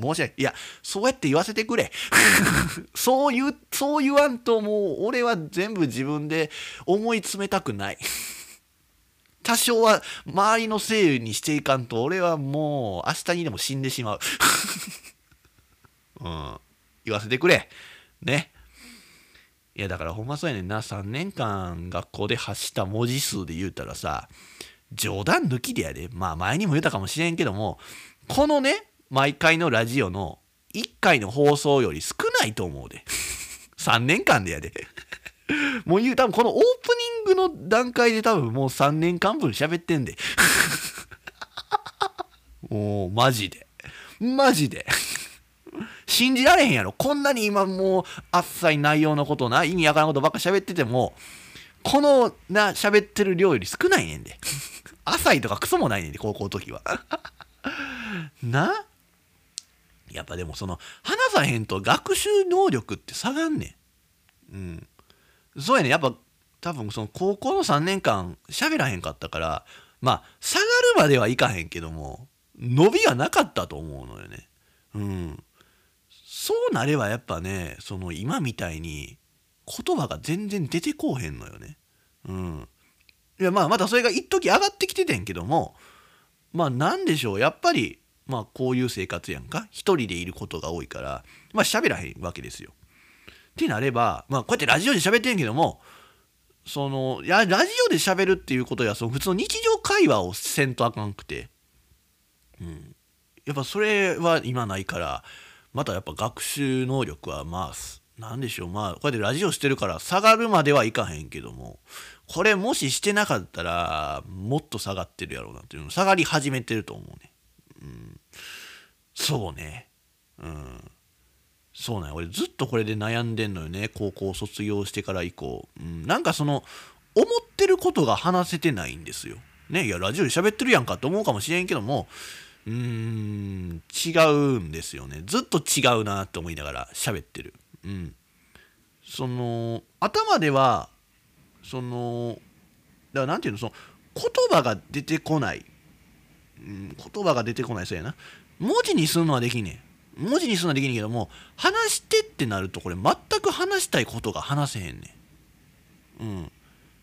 申し訳ない。いや、そうやって言わせてくれ。そう言う、そう言わんともう俺は全部自分で思い詰めたくない。多少は周りのせいにしていかんと俺はもう明日にでも死んでしまう。うん。言わせてくれ。ね。いやだからほんまそうやねんな3年間学校で発した文字数で言うたらさ冗談抜きでやで。まあ前にも言ったかもしれんけどもこのね毎回のラジオの1回の放送より少ないと思うで。3年間でやで。もう言う多分このオープニングの段階で多分もう3年間分喋ってんで。もうマジで。マジで。信じられへんやろ。こんなに今もう、あっさい内容のことな、意味わからんことばっか喋ってても、このな、喋ってる量より少ないねんで。浅いとかクソもないねんで、高校の時は。な？やっぱでもその、話さへんと学習能力って下がんねん。うん。そうやねやっぱ、多分その高校の3年間喋らへんかったから、まあ、下がるまではいかへんけども、伸びはなかったと思うのよね。うん。そうなればやっぱねその今みたいに言葉が全然出てこうへんのよね。うん。いやまあまたそれが一時上がってきててんけどもまあなんでしょう。やっぱりまあこういう生活やんか。一人でいることが多いからまあ喋らへんわけですよ。ってなればまあこうやってラジオで喋ってんけどもそのいやラジオで喋るっていうことやその普通の日常会話をせんとあかんくて、うん、やっぱそれは今ないからまたやっぱ学習能力はまあなんでしょう。まあこうやってラジオしてるから下がるまではいかへんけどもこれもししてなかったらもっと下がってるやろうなっていうの下がり始めてると思うね。うん。そうね。うん。そうなん俺ずっとこれで悩んでんのよね。高校卒業してから以降、うん、なんかその思ってることが話せてないんですよ。ね。いやラジオで喋ってるやんかって思うかもしれんけども。うーん。違うんですよね。ずっと違うなって思いながら喋ってる。うん。その頭ではそのだから何て言うのその言葉が出てこない、うん、言葉が出てこないそうやな。文字にするのはできんねん。文字にするのはできんけども話してってなるとこれ全く話したいことが話せへんねん。うん。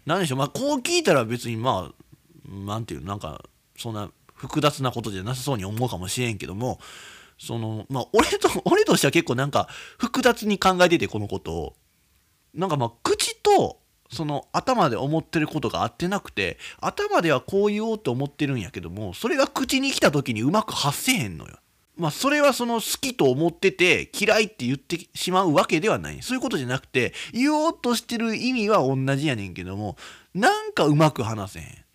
何でしょう。まあこう聞いたら別にまあ何て言うなんかそんな複雑なことじゃなさそうに思うかもしれんけどもそのまあ俺と 俺としては結構なんか複雑に考えててこのことを。なんかまあ口とその頭で思ってることが合ってなくて頭ではこう言おうと思ってるんやけどもそれが口に来た時にうまく発せへんのよ。まあそれはその好きと思ってて嫌いって言ってしまうわけではないそういうことじゃなくて言おうとしてる意味は同じやねんけどもなんかうまく話せへん。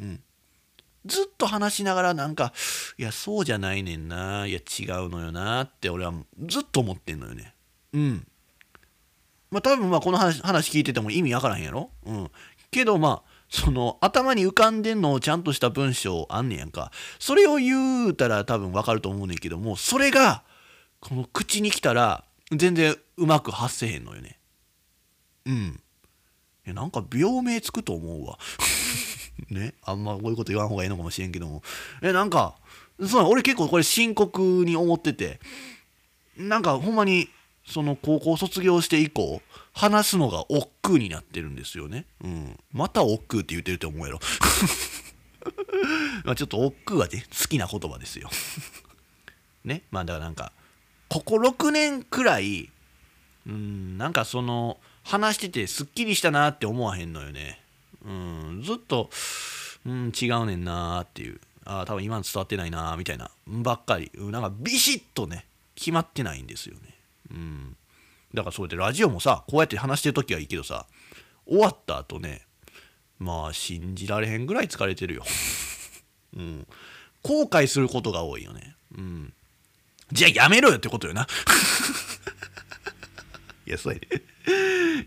うん。ずっと話しながらなんかいやそうじゃないねんないや違うのよなって俺はずっと思ってんのよねうんまあ多分まあこの話話聞いてても意味わからへんやろ？うん。けどまあその頭に浮かんでんのをちゃんとした文章あんねやんか。それを言うたら多分わかると思うねんけどもそれがこの口に来たら全然うまく発せへんのよね。うん。いやなんか病名つくと思うわ。ね？あんまこういうこと言わん方がいいのかもしれんけども。えなんかそう俺結構これ深刻に思ってて。なんかほんまにその高校卒業して以降話すのが億劫になってるんですよね。うん。また億劫って言ってると思うやろ。まあちょっと億劫はね好きな言葉ですよ。ね？まあだからなんかここ6年くらいうんなんかその話しててすっきりしたなって思わへんのよね。うん、ずっと、うん、違うねんなーっていう、ああ、多分今の伝わってないなーみたいな、ばっかり、うんなんかビシッとね、決まってないんですよね。うん。だからそうやってラジオもさ、こうやって話してる時はいいけどさ、終わった後ね、まあ信じられへんぐらい疲れてるよ。うん。後悔することが多いよね。うん。じゃあやめろよってことよな。いや、そうやで。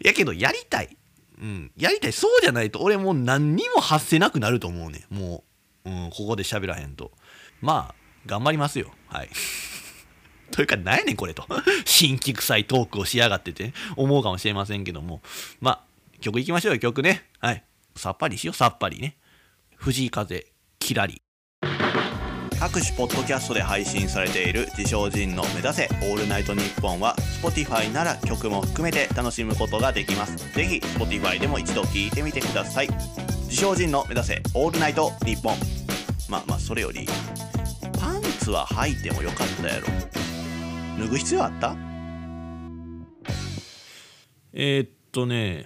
やけど、やりたい。うん、やりたいそうじゃないと俺もう何にも発せなくなると思うねもう、うん、ここで喋らへんとまあ頑張りますよはいというか何やねんこれと 新規臭いトークをしやがってて思うかもしれませんけどもまあ曲いきましょうよ曲ねはいさっぱりしようさっぱりね藤井風キラリ各種ポッドキャストで配信されている自称人の目指せオールナイトニッポンは Spotify なら曲も含めて楽しむことができます。ぜひ Spotify でも一度聴いてみてください。自称人の目指せオールナイトニッポン。まあまあそれより、パンツは履いてもよかったやろ。脱ぐ必要あった？えー、っとね、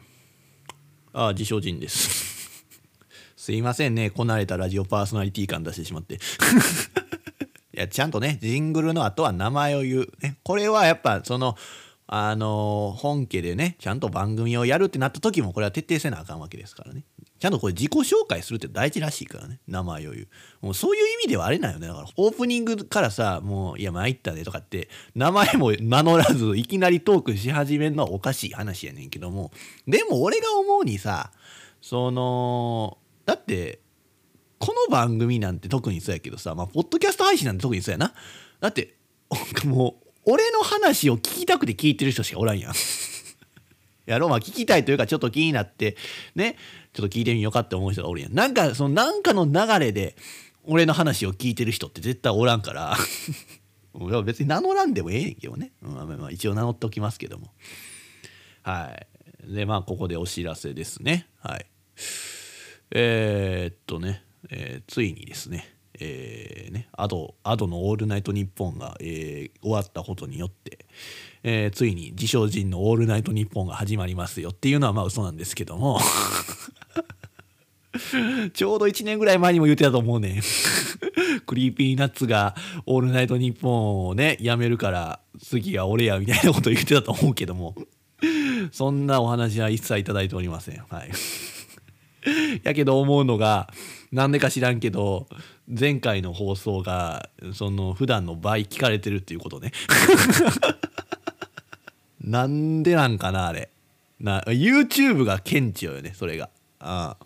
ああ、自称人です。すいませんね。こなれたラジオパーソナリティ感出してしまって。いやちゃんとねジングルの後は名前を言う、ね、これはやっぱそのあの本家でねちゃんと番組をやるってなった時もこれは徹底せなあかんわけですからね。ちゃんとこれ自己紹介するって大事らしいからね。名前を言う。もうそういう意味ではあれないよね。だからオープニングからさもういや参ったねとかって名前も名乗らずいきなりトークし始めるのはおかしい話やねんけども。でも俺が思うにさそのだってこの番組なんて特にそうやけどさまあポッドキャスト配信なんて特にそうやな。だってもう俺の話を聞きたくて聞いてる人しかおらんやん。やろまあ聞きたいというかちょっと気になってね。ちょっと聞いてみようかって思う人がおるやん。なんかそのなんかの流れで俺の話を聞いてる人って絶対おらんから。別に名乗らんでもええねんけどね、まあ、まあ一応名乗っておきますけども。はい。でまあここでお知らせですね。はい。えー、っとね、えー、ついにですね、えー、ね、アド、アドのオールナイトニッポンが、えー、終わったことによって、えー、ついに自称人のオールナイトニッポンが始まりますよっていうのはまあ嘘なんですけども。ちょうど1年ぐらい前にも言ってたと思うね。クリーピーナッツがオールナイトニッポンをね、やめるから次は俺やみたいなこと言ってたと思うけども。そんなお話は一切いいておりません。はい。やけど思うのがなんでか知らんけど前回の放送がその普段の倍聞かれてるっていうことね。なんでなんかなあれ。な YouTube が顕著よねそれが。ああ。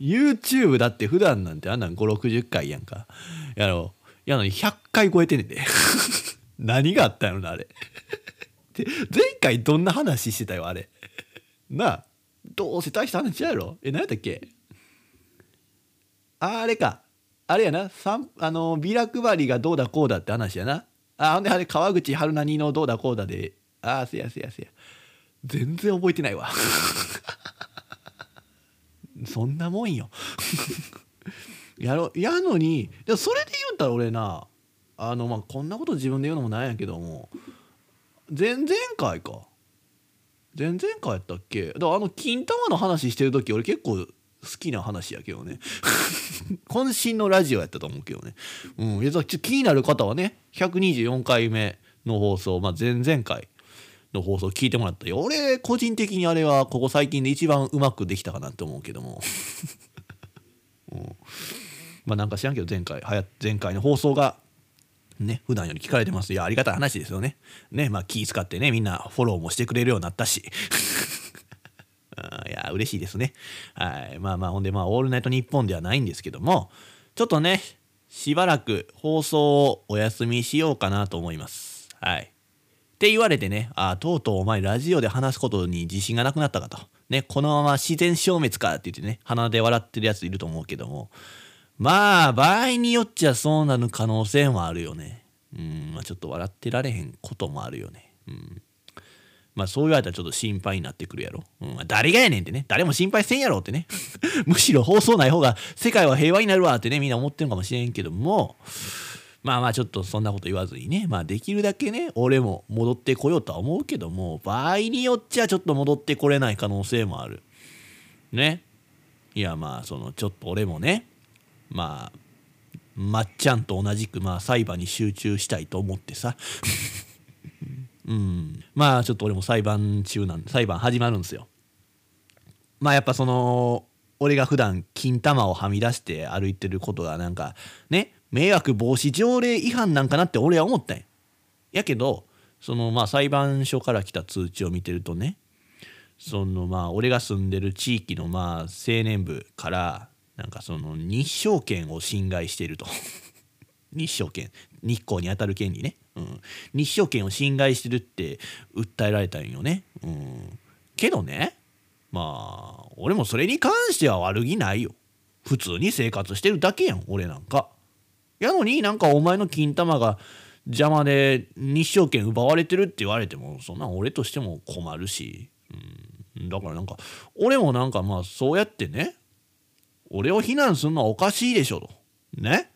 YouTube だって普段なんてあんなん560回やんか。やろやのに100回超えてんねんで。何があったんやろなあれ。で前回どんな話してたよあれ。なあ。どうせ大した話やろ。え何やったっけ。あれかあれやなあのビラ配りがどうだこうだって話やな。あほんであれ川口春奈のどうだこうだで。ああせやせやせや。全然覚えてないわ。そんなもんよ。やろやのにでそれで言うたら俺なあのまあこんなこと自分で言うのもなんやけども前々回か。前々回やったっけ？だからあの金玉の話してる時俺結構好きな話やけどね 渾身のラジオやったと思うけどねうんいや気になる方はね124回目の放送、まあ、前々回の放送聞いてもらったよ俺個人的にあれはここ最近で一番うまくできたかなって思うけども、うん、まあなんか知らんけど前回前回の放送がね、普段より聞かれてます。いや、ありがたい話ですよね。ね、まあ気使ってね、みんなフォローもしてくれるようになったし。いや、嬉しいですね。はい。まあまあ、ほんで、まあ、オールナイトニッポンではないんですけども、ちょっとね、しばらく放送をお休みしようかなと思います。はい。って言われてね、ああ、とうとうお前ラジオで話すことに自信がなくなったかと。ね、このまま自然消滅かって言ってね、鼻で笑ってるやついると思うけども、まあ、場合によっちゃそうなる可能性もあるよね。うん、まあ、ちょっと笑ってられへんこともあるよね。うん。まあ、そう言われたらちょっと心配になってくるやろ。うん、誰がやねんってね。誰も心配せんやろってね。むしろ放送ない方が世界は平和になるわってね、みんな思ってるかもしれんけども、まあまあちょっとそんなこと言わずにね、まあできるだけね、俺も戻ってこようとは思うけども、場合によっちゃちょっと戻ってこれない可能性もある。ね。いやまあ、そのちょっと俺もね、まあまっちゃんと同じくまあ裁判に集中したいと思ってさうん。まあちょっと俺も裁判中なんで裁判始まるんですよ。まあやっぱその俺が普段金玉をはみ出して歩いてることがなんかね迷惑防止条例違反なんかなって俺は思ったんや。けどそのまあ裁判所から来た通知を見てるとねそのまあ俺が住んでる地域のまあ青年部からなんかその日照権を侵害していると。日照権日光に当たる権利ね、うん、日照権を侵害してるって訴えられたんよね、うん、けどねまあ俺もそれに関しては悪気ないよ。普通に生活してるだけやん俺なんか。やのになんかお前の金玉が邪魔で日照権奪われてるって言われてもそんなん俺としても困るし、うん、だからなんか俺もなんかまあそうやってね俺を非難するのはおかしいでしょと。ね。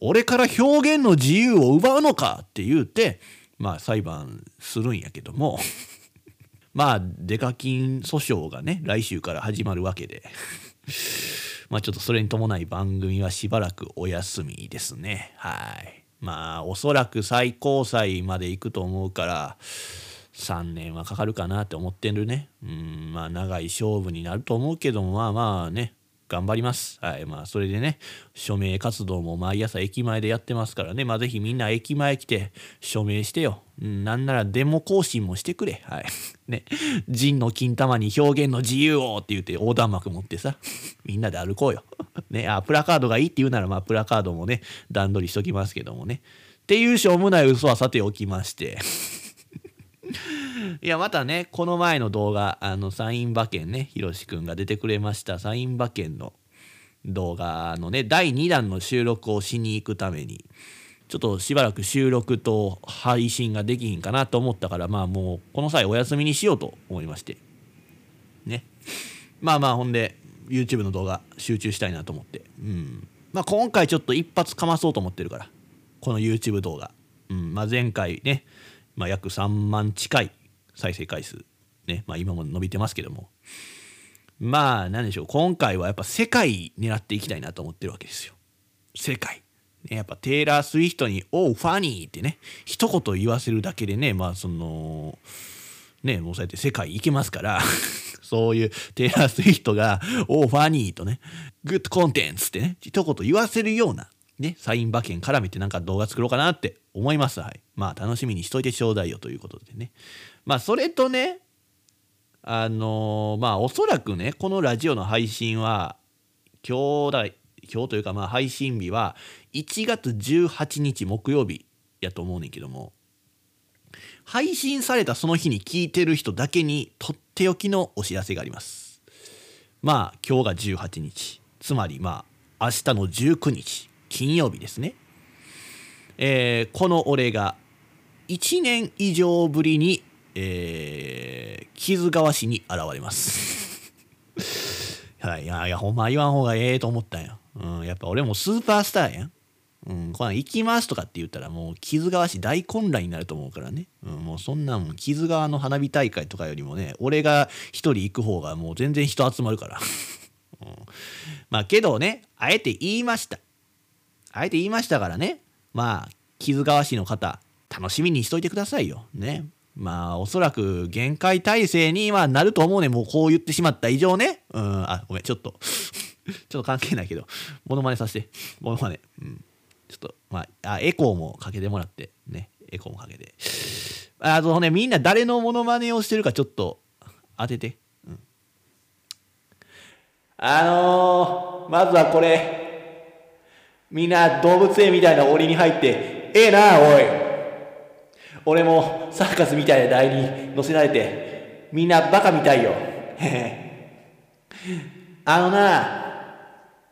俺から表現の自由を奪うのかって言うて、まあ裁判するんやけども まあデカ金訴訟がね、来週から始まるわけでまあちょっとそれに伴い番組はしばらくお休みですね。はい。まあおそらく最高裁まで行くと思うから、3年はかかるかなって思ってるね。うん、まあ長い勝負になると思うけども、まあまあね、頑張ります。はい。まあ、それでね、署名活動も毎朝駅前でやってますからね、まあ、ぜひみんな駅前来て署名してよ。うん、なんならデモ行進もしてくれ。はい。ね、人の金玉に表現の自由をって言って横断幕持ってさ、みんなで歩こうよ。ね、あ、プラカードがいいって言うなら、まあ、プラカードもね、段取りしときますけどもね。っていうしょうもない嘘はさておきまして いや、またね、この前の動画、あの、サイン馬券ね、ひろしくんが出てくれました、サイン馬券の動画のね、第2弾の収録をしに行くために、ちょっとしばらく収録と配信ができひんかなと思ったから、まあもう、この際お休みにしようと思いまして。ね。まあまあ、ほんで、YouTube の動画集中したいなと思って。うん。まあ今回ちょっと一発かまそうと思ってるから。この YouTube 動画。うん。まあ前回ね、まあ、約3万近い再生回数、ねまあ、今も伸びてますけども。まあ何でしょう。今回はやっぱ世界狙っていきたいなと思ってるわけですよ。世界、ね、やっぱテイラー・スウィフトに「おうファニー」ってね一言言わせるだけでねまあそのねもうそうやって世界行けますから そういうテイラー・スウィフトが「おーファニー」とね「グッドコンテンツ」ってね一言言わせるようなねサイン馬券絡めてなんか動画作ろうかなって思います。はい。まあ楽しみにしといてちょうだいよということでね。まあそれとねあのーまあおそらくねこのラジオの配信は今日だ今日というかまあ配信日は1月18日木曜日やと思うねんけども配信されたその日に聞いてる人だけにとっておきのお知らせがあります。まあ今日が18日。つまりまあ明日の19日。金曜日ですね。えーこの俺が1年以上ぶりに、えー木津川市に現れます。はい、やいやほんま言わん方がええと思ったんよ、うん、やっぱ俺もスーパースターやん。うん、こん行きますとかって言ったらもう木津川市大混乱になると思うからね、うん、もうそんなん木津川の花火大会とかよりもね俺が一人行く方がもう全然人集まるから、うん、まあけどねあえて言いました。あえて言いましたからね。まあ木津川市の方楽しみにしといてくださいよ。ね。まあおそらく限界体制にはなると思うね。もうこう言ってしまった以上ね。うん。あごめん。ちょっと。ちょっと関係ないけど。モノマネさせて。モノマネ。うん。ちょっと、まあ、あエコーもかけてもらって、ね、エコーもかけて。あのね、みんな誰のモノマネをしてるかちょっと当てて。うん、あのー、まずはこれ、みんな動物園みたいな檻に入って、ええなおい。俺もサーカスみたいな台に乗せられて、みんなバカみたいよ。あのな、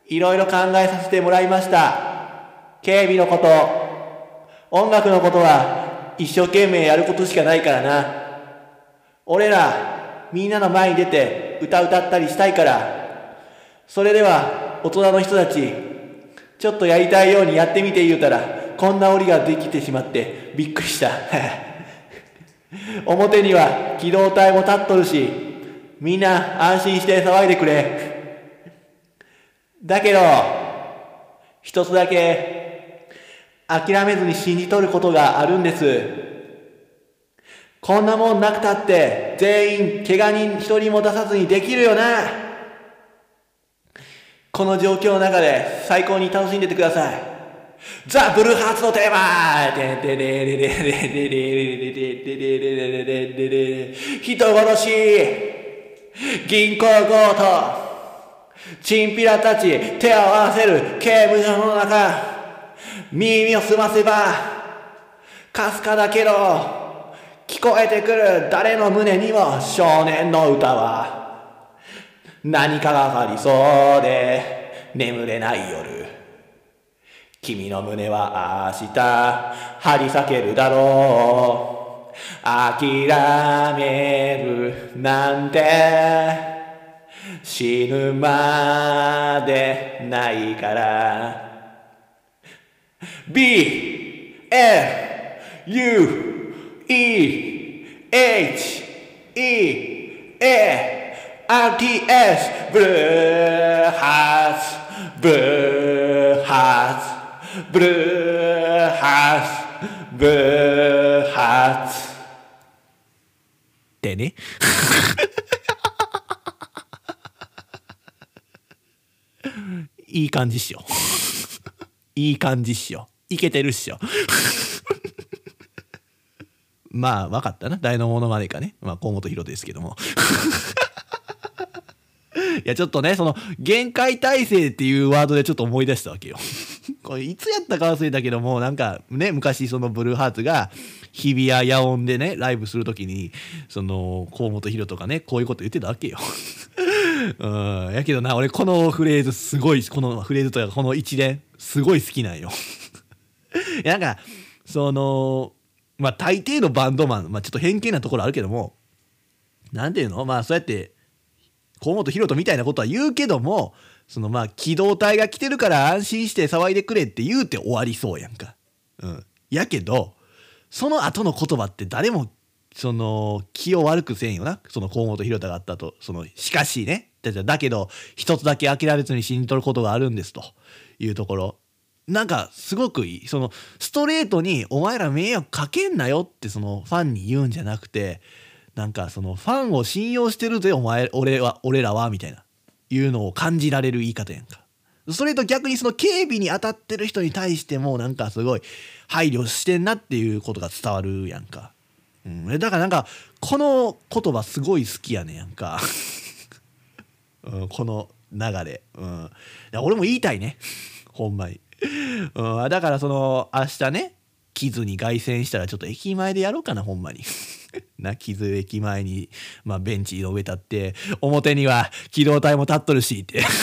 いろいろ考えさせてもらいました。警備のこと、音楽のことは一生懸命やることしかないからな。俺ら、みんなの前に出て歌歌ったりしたいから。それでは、大人の人たち、ちょっとやりたいようにやってみて言うたら、こんな檻ができてしまってびっくりした。表には機動隊も立っとるし、みんな安心して騒いでくれ。だけど、一つだけ諦めずに信じ取ることがあるんです。こんなもんなくたって全員怪我人一人も出さずにできるよな。この状況の中で最高に楽しんでてください。ザ・ブルーハーツのテーマ。ででででででででででででで人殺し銀行強盗。チンピラたち手を合わせる刑務所の中。耳を澄ませばかすかだけど聞こえてくる誰の胸にも少年の歌は。何かがありそうで眠れない夜。君の胸は明日張り裂けるだろう。諦めるなんて死ぬまでないから。B F U E H E A R T S ブルーハーツブルーハーツブルーハーツブルーハーツってねいい感じっしょ。いい感じっしょ。いけてるっしょ。まあ、分かったな。誰のものまねかね。まあ、河本ロですけども。いや、ちょっとね、その、限界体制っていうワードでちょっと思い出したわけよ。これ、いつやったか忘れたけども、なんかね、昔そのブルーハーツが、日比谷野音でね、ライブするときに、その、河本ロとかね、こういうこと言ってたわけよ。うん、やけどな、俺このフレーズすごい、このフレーズというかこの一連、すごい好きなんよ。いやなんか、その、まあ大抵のバンドマン、まあちょっと偏見なところあるけども、なんていうの？まあそうやって、河本ロ人みたいなことは言うけども、そのまあ機動隊が来てるから安心して騒いでくれって言うて終わりそうやんか。うん。やけど、その後の言葉って誰もその気を悪くせんよな。その河本宏太があったと。そのしかしね。だだけど一つだけ諦めずに信じ取ることがあるんですと。いうところ。なんかすごくいい。そのストレートに「お前ら迷惑かけんなよ」ってそのファンに言うんじゃなくてなんかそのファンを信用してるぜお前俺は俺らはみたいないうのを感じられる言い方やんか。それと逆にその警備に当たってる人に対してもなんかすごい配慮してんなっていうことが伝わるやんか、うん、だからなんかこの言葉すごい好きやねんやんか、うん、この流れ、うん、俺も言いたいね。ほんまに、うん、だからその明日ね傷に凱旋したらちょっと駅前でやろうかなほんまに。な傷駅前に、まあ、ベンチの上立って表には機動隊も立っとるしって。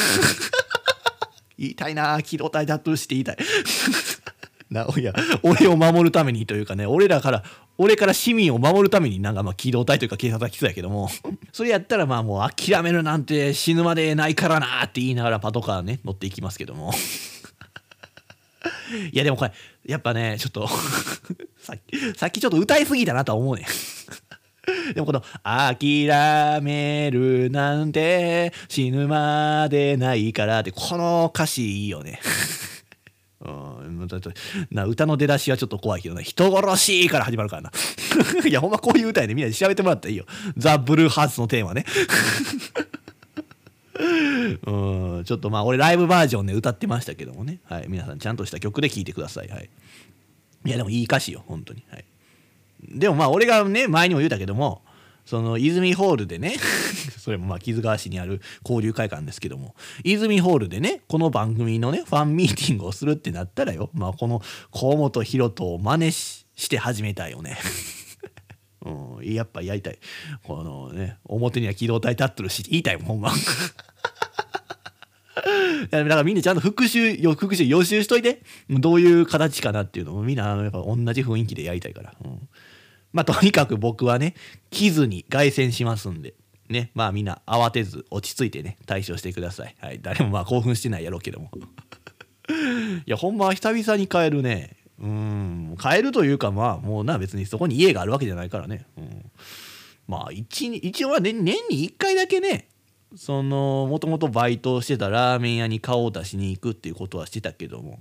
言いたいな機動隊立っとるしって言いたい。ないや俺を守るためにというかね俺らから俺から市民を守るためになんかまあ機動隊というか警察は来そうやけども。それやったらまあもう諦めるなんて死ぬまでないからなって言いながらパトカーね乗っていきますけども。いやでもこれやっぱねちょっと さっきさっきちょっと歌いすぎたなとは思うね。でもこの「諦めるなんて死ぬまでないから」ってこの歌詞いいよね。うん、な歌の出だしはちょっと怖いけどね。人殺しから始まるからな。いやほんまこういう歌やね。みんなで調べてもらったらいいよ。ザ・ブルーハーツのテーマね。うんちょっとまあ俺ライブバージョンで歌ってましたけどもね、はい、皆さんちゃんとした曲で聴いてください、はい、いやでもいい歌詞よ本当に、はい、でもまあ俺がね前にも言うたけどもその泉ホールでね それもまあ木津川市にある交流会館ですけども泉ホールでねこの番組のねファンミーティングをするってなったらよまあこの河本大翔を真似して始めたいよね。うん、やっぱやりたい。このね表には機動隊立ってるし言いたいもんほんまだからみんなちゃんと復習復習予習しといて。どういう形かなっていうの。をみんなやっぱ同じ雰囲気でやりたいから、うん、まあとにかく僕はね傷に凱旋しますんでね。まあみんな慌てず落ち着いてね対処してください、はい、誰もまあ興奮してないやろうけども。いやほんま久々に帰るね。うん。変えるというかまあもうな別にそこに家があるわけじゃないからね、うん、まあ一一応は年年に1回だけねそのもともとバイトしてたラーメン屋に顔を出しに行くっていうことはしてたけども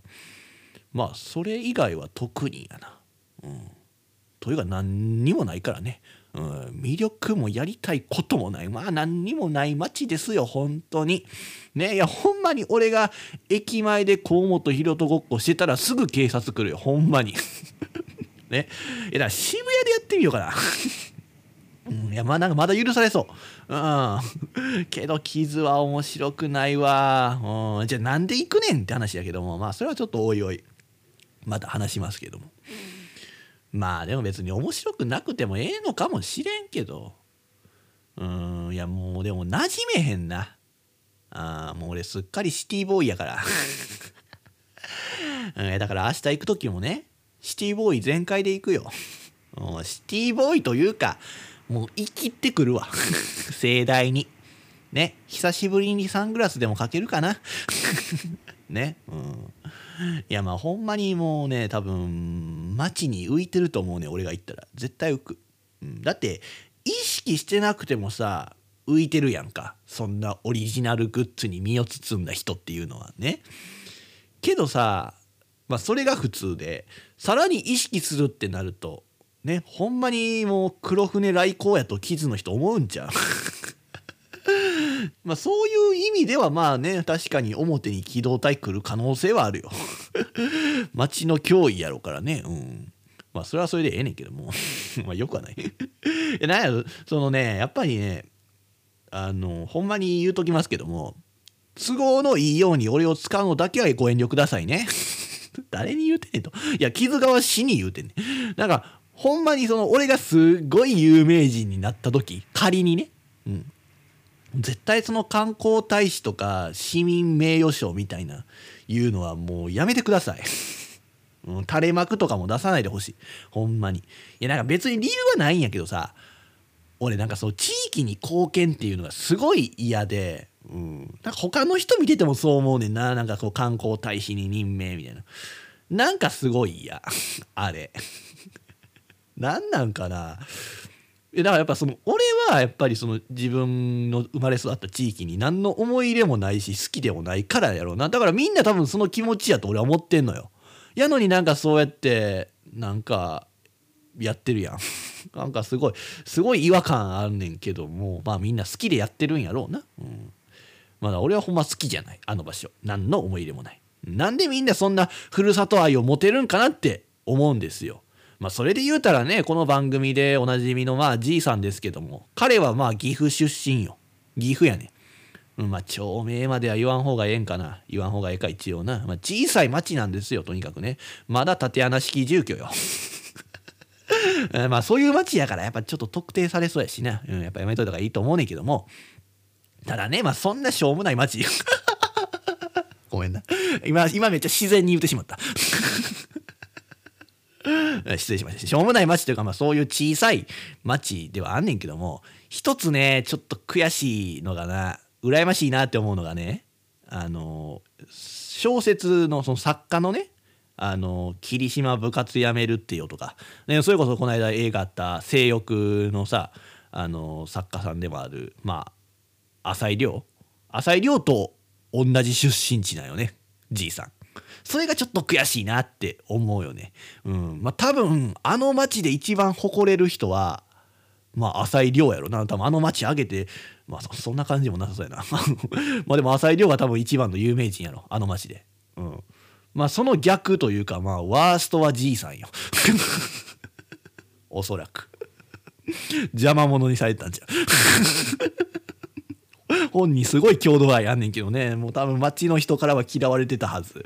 まあそれ以外は特にやな。うん、というか何にもないからね、うん、魅力もやりたいこともないまあ何にもない街ですよ本当に。ねいやほんまに俺が駅前で河本大翔ごっこしてたらすぐ警察来るよほんまに。ねいやだから渋谷でやってみようかな。うん、いやまあなんかまだ許されそう。うん。けど傷は面白くないわ。うん。じゃあなんで行くねんって話やけどもまあそれはちょっとおいおいまた話しますけども。まあでも別に面白くなくてもええのかもしれんけど。うんいやもうでも馴染めへんな。あもう俺すっかりシティボーイやから。うん、だから明日行く時もねシティボーイ全開で行くよ。シティボーイというかもう生きてくるわ 盛大にね久しぶりにサングラスでもかけるかな ねうん いやまあほんまにもうね多分街に浮いてると思うね俺が言ったら。絶対浮く、うん、だって意識してなくてもさ浮いてるやんか。そんなオリジナルグッズに身を包んだ人っていうのはね。けどさまあそれが普通でさらに意識するってなるとねほんまにもう黒船来航やとキズの人思うんちゃう まあそういう意味ではまあね確かに表に機動隊来る可能性はあるよ。街の脅威やろうからね。うん。まあそれはそれでええねんけども。まあよくはない。いなんやそのねやっぱりねあのほんまに言うときますけども都合のいいように俺を使うのだけはご遠慮くださいね。誰に言うてんねんと。いや傷側死に言うてんねん。なんかほんまにその俺がすごい有名人になった時仮にね、うん、絶対その観光大使とか市民名誉賞みたいないうのはもうやめてください。うん、垂れ幕とかも出さないでほしい。ほんまに。いやなんか別に理由はないんやけどさ俺なんかその地域に貢献っていうのがすごい嫌で、うん、なんか他の人見ててもそう思うねんななんかこう観光大使に任命みたいな。なんかすごい嫌 あれ。何なんかなだからやっぱその俺はやっぱりその自分の生まれ育った地域に何の思い入れもないし好きでもないからやろうな。だからみんな多分その気持ちやと俺は思ってんのよ。やのになんかそうやってなんかやってるやん。なんかすごいすごい違和感あんねんけどもまあみんな好きでやってるんやろうな、うん、まだ俺はほんま好きじゃない。あの場所。何の思い入れもない。なんでみんなそんなふるさと愛を持てるんかなって思うんですよ。まあそれで言うたらねこの番組でおなじみのまあじいさんですけども彼はまあ岐阜出身よ。岐阜やね。うん、まあ町名までは言わん方がええんかな。言わん方がええか一応な、まあ、小さい町なんですよとにかくね。まだ縦穴式住居よ。まあそういう町やからやっぱちょっと特定されそうやしな、うん、やっぱやめといた方がいいと思うねんけども。ただねまあそんなしょうもない町 ごめんな。今今めっちゃ自然に言ってしまった。失礼しましたしょうもない町というかまあそういう小さい町ではあんねんけども一つねちょっと悔しいのがな羨ましいなって思うのがねあの小説のその作家のねあの霧島部活やめるってよとか、ね、それこそこの間映画あった「性欲」のさあの作家さんでもあるまあ浅井亮浅井亮と同じ出身地なよねじいさん。それがちょっと悔しいなって思うよね。うん。まあ多分あの町で一番誇れる人はまあ浅井亮やろな。多分あの町上げてまあそんな感じもなさそうやな。まあでも浅井亮が多分一番の有名人やろ。あの町で。うん。まあその逆というかまあワーストはじいさんよ。おそらく。邪魔者にされたんじゃ。本人すごい郷土愛あんねんけどね。もう多分町の人からは嫌われてたはず。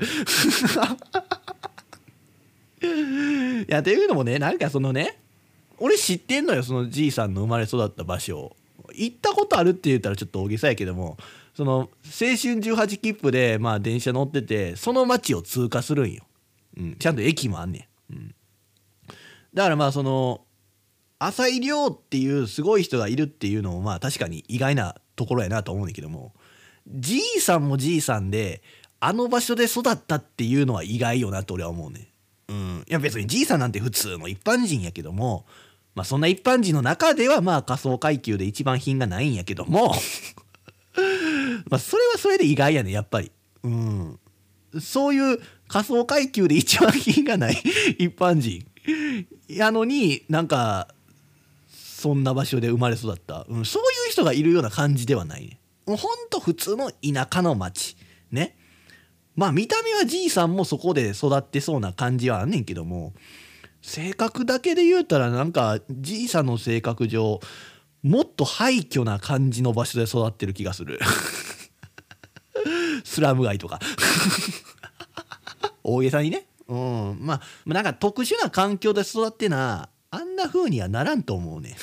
いやっていうのもねなんかそのね俺知ってんのよそのじいさんの生まれ育った場所。行ったことあるって言ったらちょっと大げさやけどもその青春18切符でまあ電車乗っててその街を通過するんよ、うん、ちゃんと駅もあんねん、うん、だからまあその浅井亮っていうすごい人がいるっていうのもまあ確かに意外なところやなと思うんだけどもじいさんもじいさんであの場所で育ったっていうのは意外よなと俺は思うねうん。いや別にじいさんなんて普通の一般人やけどもまあそんな一般人の中ではまあ仮想階級で一番品がないんやけども まあそれはそれで意外やねやっぱり。うん。そういう仮想階級で一番品がない 一般人やのになんかそんな場所で生まれ育った、うん、そういう人がいるような感じではないね。もうほんと普通の田舎の町。ね。まあ見た目はじいさんもそこで育ってそうな感じはあんねんけども性格だけで言うたらなんかじいさんの性格上もっと廃墟な感じの場所で育ってる気がする。スラム街とか。大げさにね。うん。まあなんか特殊な環境で育ってなあんな風にはならんと思うね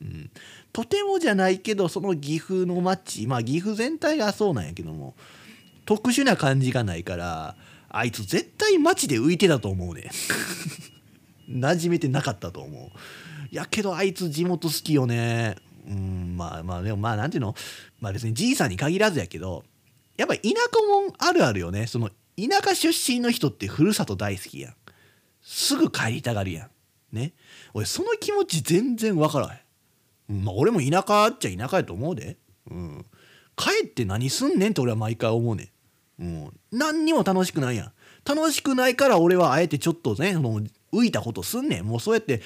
うん、とてもじゃないけどその岐阜の町まあ岐阜全体がそうなんやけども特殊な感じがないからあいつ絶対街で浮いてたと思うね 馴染めてなかったと思う。やけどあいつ地元好きよね。うんまあまあでもまあなんていうの？まあ別にじいさんに限らずやけどやっぱ田舎もんあるあるよね。その田舎出身の人ってふるさと大好きやん。すぐ帰りたがるやん。ね。俺その気持ち全然わからへん、まあ俺も田舎っちゃ田舎やと思うで。うん。帰って何すんねんって俺は毎回思うねん。うん、何にも楽しくないやん。楽しくないから俺はあえてちょっとねもう浮いたことすんねん。もうそうやって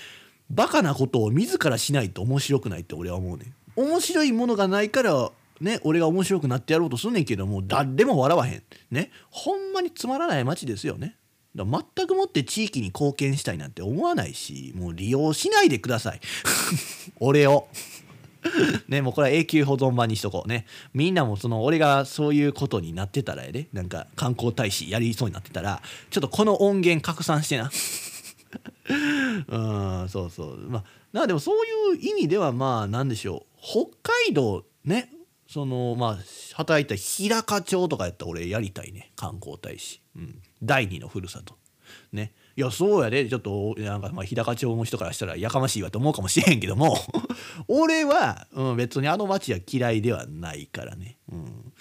バカなことを自らしないと面白くないって俺は思うねん。面白いものがないからね俺が面白くなってやろうとすんねんけども誰も笑わへん。ね。ほんまにつまらない街ですよね。だ全くもって地域に貢献したいなんて思わないしもう利用しないでください 俺をね、もうこれは永久保存版にしとこうね。みんなもその俺がそういうことになってたらやで、なんか観光大使やりそうになってたら、ちょっとこの音源拡散してな。うん、そうそう。まあ、なでもそういう意味ではまあ、なんでしょう。北海道ね、そのまあ、働いた日高町とかやったら俺やりたいね。観光大使。うん。第二のふるさと。ね。いやそうやで。ちょっとなんかまあ日高町の人からしたらやかましいわと思うかもしれへんけども。俺は、うん、別にあの町は嫌いではないからね、うん、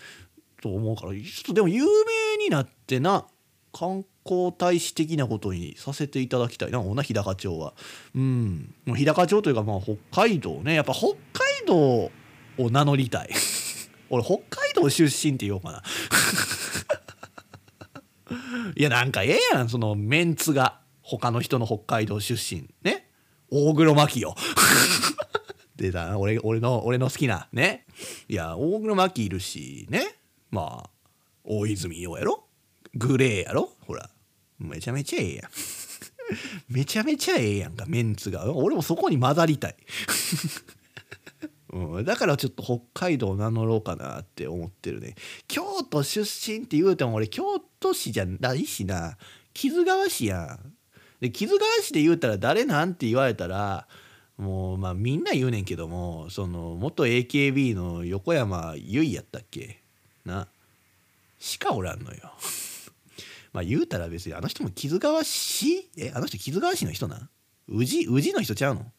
と思うから。ちょっとでも有名になってな観光大使的なことにさせていただきたいなな日高町は。うん。もう日高町というかまあ北海道ね。やっぱ北海道を名乗りたい。俺北海道出身って言おうかな。いやなんかええやん。そのメンツが他の人の北海道出身。ね。大黒摩季よ。出た。な俺俺の俺の好きな。ね。いや大黒摩季いるし。ね。まあ大泉洋やろ。グレーやろ。ほら。めちゃめちゃええやん。めちゃめちゃええやんかメンツが。俺もそこに混ざりたい、うん、だからちょっと北海道名乗ろうかなって思ってるね。京都出身って言うても俺京都市じゃないしな。木津川市やん。で木津川市で言うたら誰なんて言われたらもうまあみんな言うねんけどもその元 AKB の横山由依やったっけ？な。しかおらんのよ。まあ言うたら別にあの人も木津川市？えあの人木津川市の人な宇治宇治の人ちゃうの？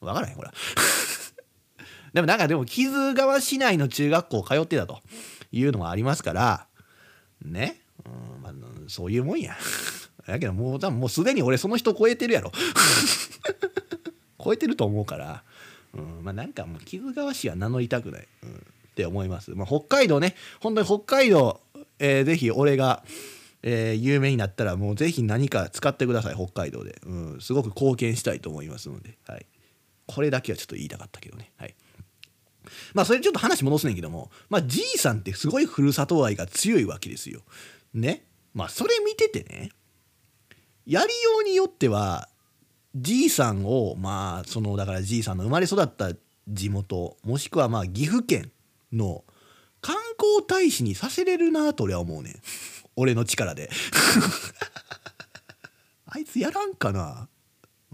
わからへんほら。でもなんかでも木津川市内の中学校通ってたというのもありますからね、うんまあ、そういうもんや。やけどもう多分もうすでに俺その人超えてるやろ。超えてると思うから、うんまあ、なんかもう木津川市は名乗りたくない、うん、って思います、まあ、北海道ね。本当に北海道、えー、ぜひ俺がえー、有名になったらもうぜひ何か使ってください。北海道で、うん、すごく貢献したいと思いますので、はい、これだけはちょっと言いたかったけどね。はい。まあそれちょっと話戻すねんけどもまあじいさんってすごいふるさと愛が強いわけですよ。ね。まあそれ見ててねやりようによってはじいさんをまあそのだからじいさんの生まれ育った地元もしくはまあ岐阜県の観光大使にさせれるなと俺は思うねん。俺の力で。あいつやらんかな。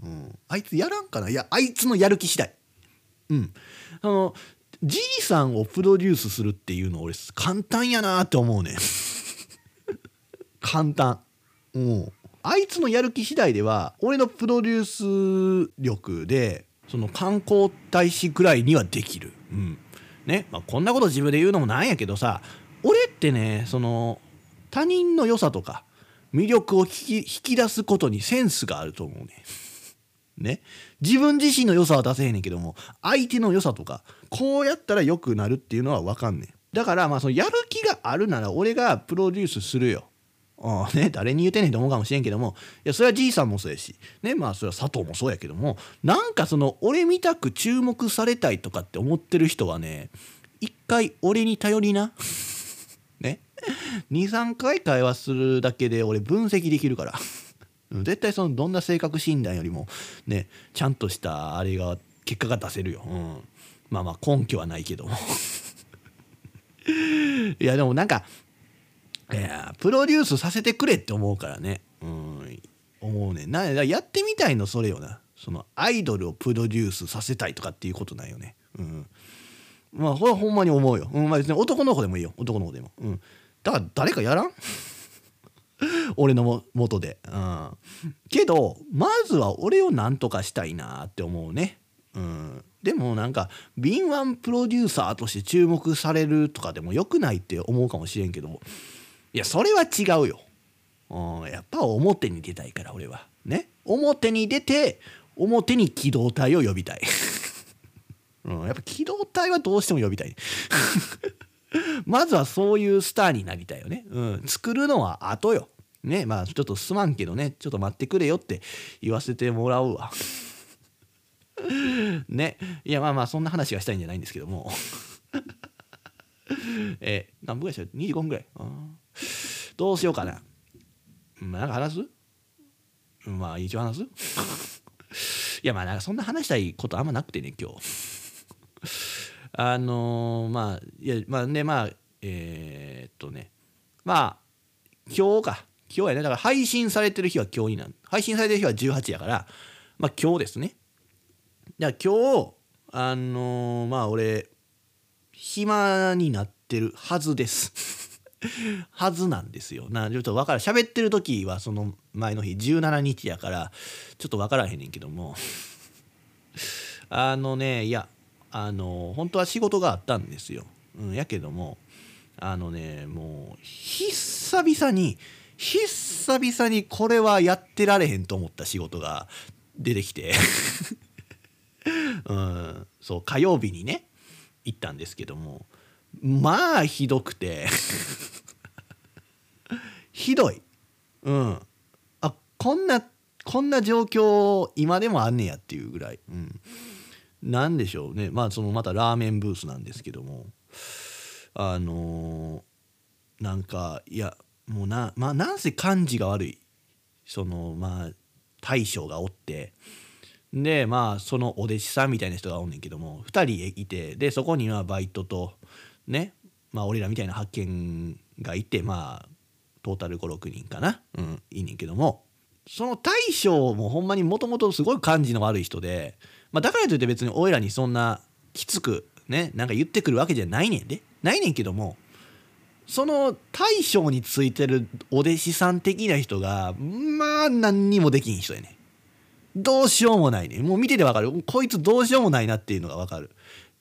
うん。あいつやらんかな。いやあいつのやる気次第。うん。あのじいさんをプロデュースするっていうの俺簡単やなって思うね 簡単。うん。あいつのやる気次第では俺のプロデュース力でその観光大使くらいにはできる。うん。ね、まあ、こんなこと自分で言うのもなんやけどさ俺ってねその他人の良さとか魅力を引き引き出すことにセンスがあると思うね。ね。自分自身の良さは出せへんねんけども相手の良さとかこうやったら良くなるっていうのは分かんねん。だからまあそのやる気があるなら俺がプロデュースするよ。あね、誰に言うてんねんと思うかもしれんけどもいやそれはじいさんもそうやしねまあそれは佐藤もそうやけどもなんかその俺見たく注目されたいとかって思ってる人はね一回俺に頼りな ね。23回会話するだけで俺分析できるから絶対そのどんな性格診断よりもねちゃんとしたあれが結果が出せるよ、うん、まあまあ根拠はないけど。も いやでもなんかいやプロデュースさせてくれって思うからね。うん思うねなやってみたいのそれよな。そのアイドルをプロデュースさせたいとかっていうことないよね。うん。まあこれほんまに思うよ、うんまあ、別に男の子でもいいよ。男の子でも。うん。だから誰かやらん？俺のも元で、うん、けどまずは俺を何とかしたいなって思うね、うん、でもなんか敏腕プロデューサーとして注目されるとかでもよくないって思うかもしれんけどいやそれは違うよ、うん、やっぱ表に出たいから俺は。ね。表に出て表に機動隊を呼びたい、うん、やっぱ機動隊はどうしても呼びたい。まずはそういうスターになりたいよね。うん。作るのは後よ。ね。まあちょっとすまんけどね、ちょっと待ってくれよって言わせてもらうわ。ね。いやまあまあそんな話がしたいんじゃないんですけども。え、何分ぐらいした ?25 分ぐらい。どうしようかな。なんか話す？まあ一応話す？いやまあなんかそんな話したいことあんまなくてね今日。あのー、まあいやまあねまあえー、っとねまあ今日か。今日やね。だから配信されてる日は今日になる配信されてる日は18やからまあ今日ですね。だから今日あのー、まあ俺暇になってるはずです。はずなんですよ。なちょっと分からん。喋ってる時はその前の日17日やからちょっと分からへんねんけども。あのねいやあの本当は仕事があったんですよ。うん、やけどもあのねもう久々に久々にこれはやってられへんと思った仕事が出てきて うん、そう火曜日にね行ったんですけどもまあひどくて ひどい。うん。あこんなこんな状況今でもあんねやっていうぐらい、うん、なんでしょうね。まあそのまたラーメンブースなんですけども。あのー、なんかいやもうなまあなんせ感じが悪い。そのまあ大将がおって。でまあそのお弟子さんみたいな人がおんねんけども。2人いて。でそこにはバイトとねまあ俺らみたいな発見がいてまあトータル56人かな。うんいいねんけども。その大将もほんまにもともとすごい感じの悪い人で、まあ、だからといって別に俺らにそんなきつくねなんか言ってくるわけじゃないねんで。ないねんけどもその大将についてるお弟子さん的な人がまあ何にもできん人やねどうしようもないねもう見ててわかる。こいつどうしようもないなっていうのがわかる。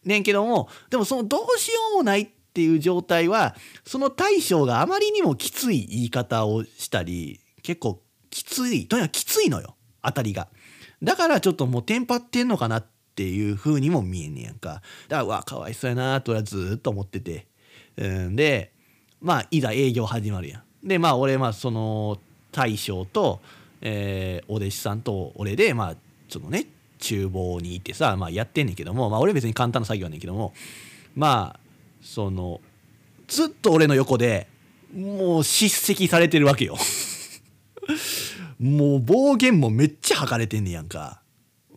ねんけどもでもそのどうしようもないっていう状態はその大将があまりにもきつい言い方をしたり結構きついとにかくきついのよ。当たりが。だからちょっともうテンパってんのかなっていう風にも見えんねやんか。だからわかわいそうやなとはずっと思ってて。うんでまあいざ営業始まるやん。でまあ俺まあその大将と、えー、お弟子さんと俺でまあちょっとね厨房にいてさ、まあ、やってんねんけども、まあ、俺別に簡単な作業やねんけどもまあそのずっと俺の横でもう叱責されてるわけよ。もう暴言もめっちゃ吐かれてんねやんか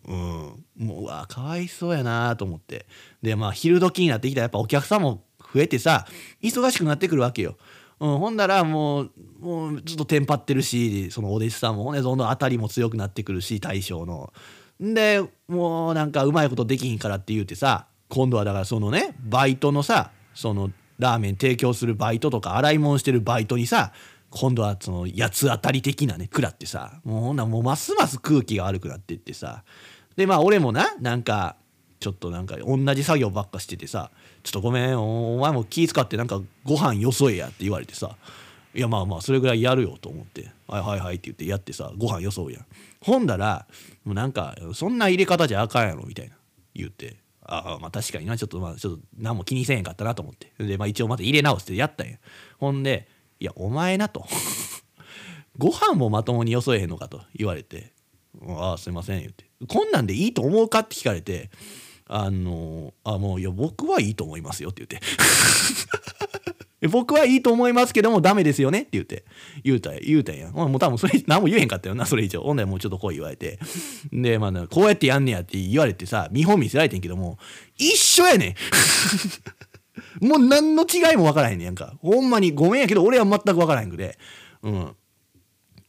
うんもううわかわいそうやなと思ってでまあ昼時になってきたらやっぱお客さんも増えてさ忙しくなってくるわけよ。うん、ほんだらもうもうずっとテンパってるしそのお弟子さんもねどんどん当たりも強くなってくるし大将の。でもうなんかうまいことできひんからって言うてさ今度はだからそのねバイトのさそのラーメン提供するバイトとか洗い物してるバイトにさ今度はその八つ当たり的なね食らってさもうほんなもうますます空気が悪くなってってさでまあ俺もななんかちょっとなんか同じ作業ばっかしててさ「ちょっとごめんお前も気使ってなんかご飯よそえや」って言われてさ「いやまあまあそれぐらいやるよ」と思って「はいはいはい」って言ってやってさご飯よそうやん。ほんだらもうなんか「そんな入れ方じゃあかんやろ」みたいな言って。ああまあ確かになちょっとまあちょっと何も気にせえへんかったなと思って。でまあ一応また入れ直してやったんや。ほんで「いやお前な」と。ご飯もまともによそえへんのかと言われて「ああすいません」言って「こんなんでいいと思うか?」って聞かれてあのあもういや僕はいいと思いますよって言って。僕はいいと思いますけどもダメですよねって言って。言うた言うたんや。もう多分それ何も言えへんかったよなそれ以上。ほんでもうちょっとこう言われて。でまあこうやってやんねやって言われてさ見本見せられてんけども一緒やねん。もう何の違いも分からへんねやんか。ほんまにごめんやけど俺は全く分からへんくて。うん。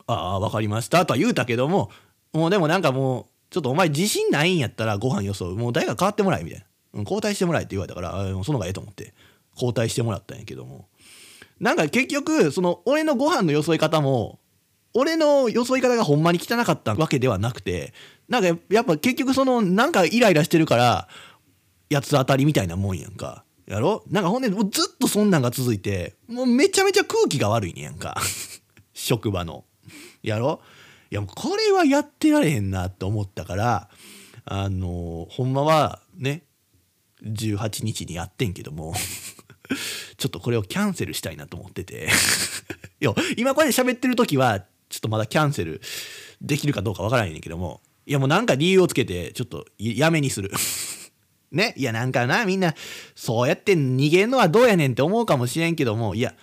ああ分かりましたとは言うたけどももうでもなんかもうちょっとお前自信ないんやったらご飯よそう。もう誰か変わってもらえみたいな、うん、交代してもらえって言われたからその方がええと思って。交代してもらったんやけども。なんか結局その俺のご飯のよそい方も俺のよそい方がほんまに汚かったわけではなくてなんかやっぱ結局そのなんかイライラしてるから八つ当たりみたいなもんやんか。やろ？なんかほんでずっとそんなんが続いてもうめちゃめちゃ空気が悪いねやんか。職場の。やろ？いやこれはやってられへんなと思ったからあのほんまはね18日にやってんけども ちょっとこれをキャンセルしたいなと思ってて。いや今これ喋ってる時はちょっとまだキャンセルできるかどうかわからないんだけどもいやもうなんか理由をつけてちょっとやめにする。ね。いやなんかなみんなそうやって逃げんのはどうやねんって思うかもしれんけどもいや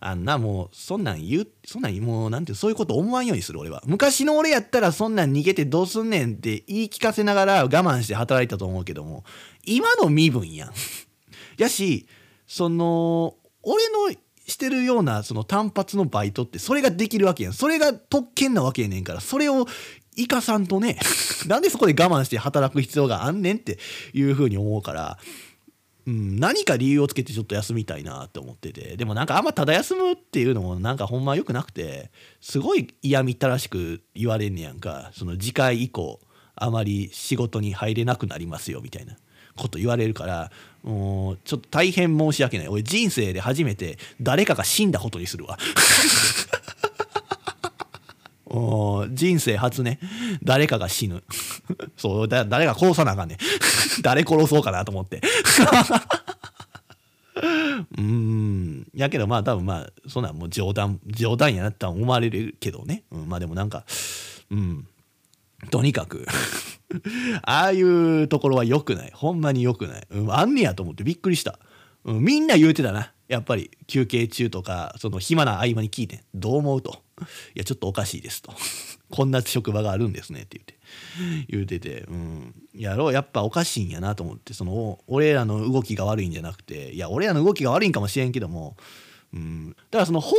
あんなもうそんなん言うそんなんもうなんてそういうこと思わんようにする俺は。昔の俺やったらそんなん逃げてどうすんねんって言い聞かせながら我慢して働いたと思うけども今の身分やん。やしその俺のしてるようなその単発のバイトってそれができるわけやん。それが特権なわけやねんからそれを生かさんとね なんでそこで我慢して働く必要があんねんっていうふうに思うからうん、何か理由をつけてちょっと休みたいなって思ってて。でもなんかあんまただ休むっていうのもなんかほんま良くなくてすごい嫌みったらしく言われんねやんか。その次回以降あまり仕事に入れなくなりますよみたいな。こと言われるからもうちょっと大変申し訳ない。俺人生で初めて誰かが死んだことにするわ。人生初ね。誰かが死ぬ。そうだ誰か殺さなあかんね 誰殺そうかなと思って。うん。やけどまあ多分まあそんなんもう冗談冗談やなって思われるけどね、うん、まあでもなんかうん。とにかくああいうところは良くない。ほんまに良くない、うん、あんねやと思ってびっくりした。うん、みんな言うてたな。やっぱり休憩中とかその暇な合間に聞いてどう思うと。いやちょっとおかしいですと。こんな職場があるんですねって言って。言うててうん。やろう。やっぱおかしいんやなと思ってその俺らの動きが悪いんじゃなくていや俺らの動きが悪いんかもしれんけどもうん。だからそのホー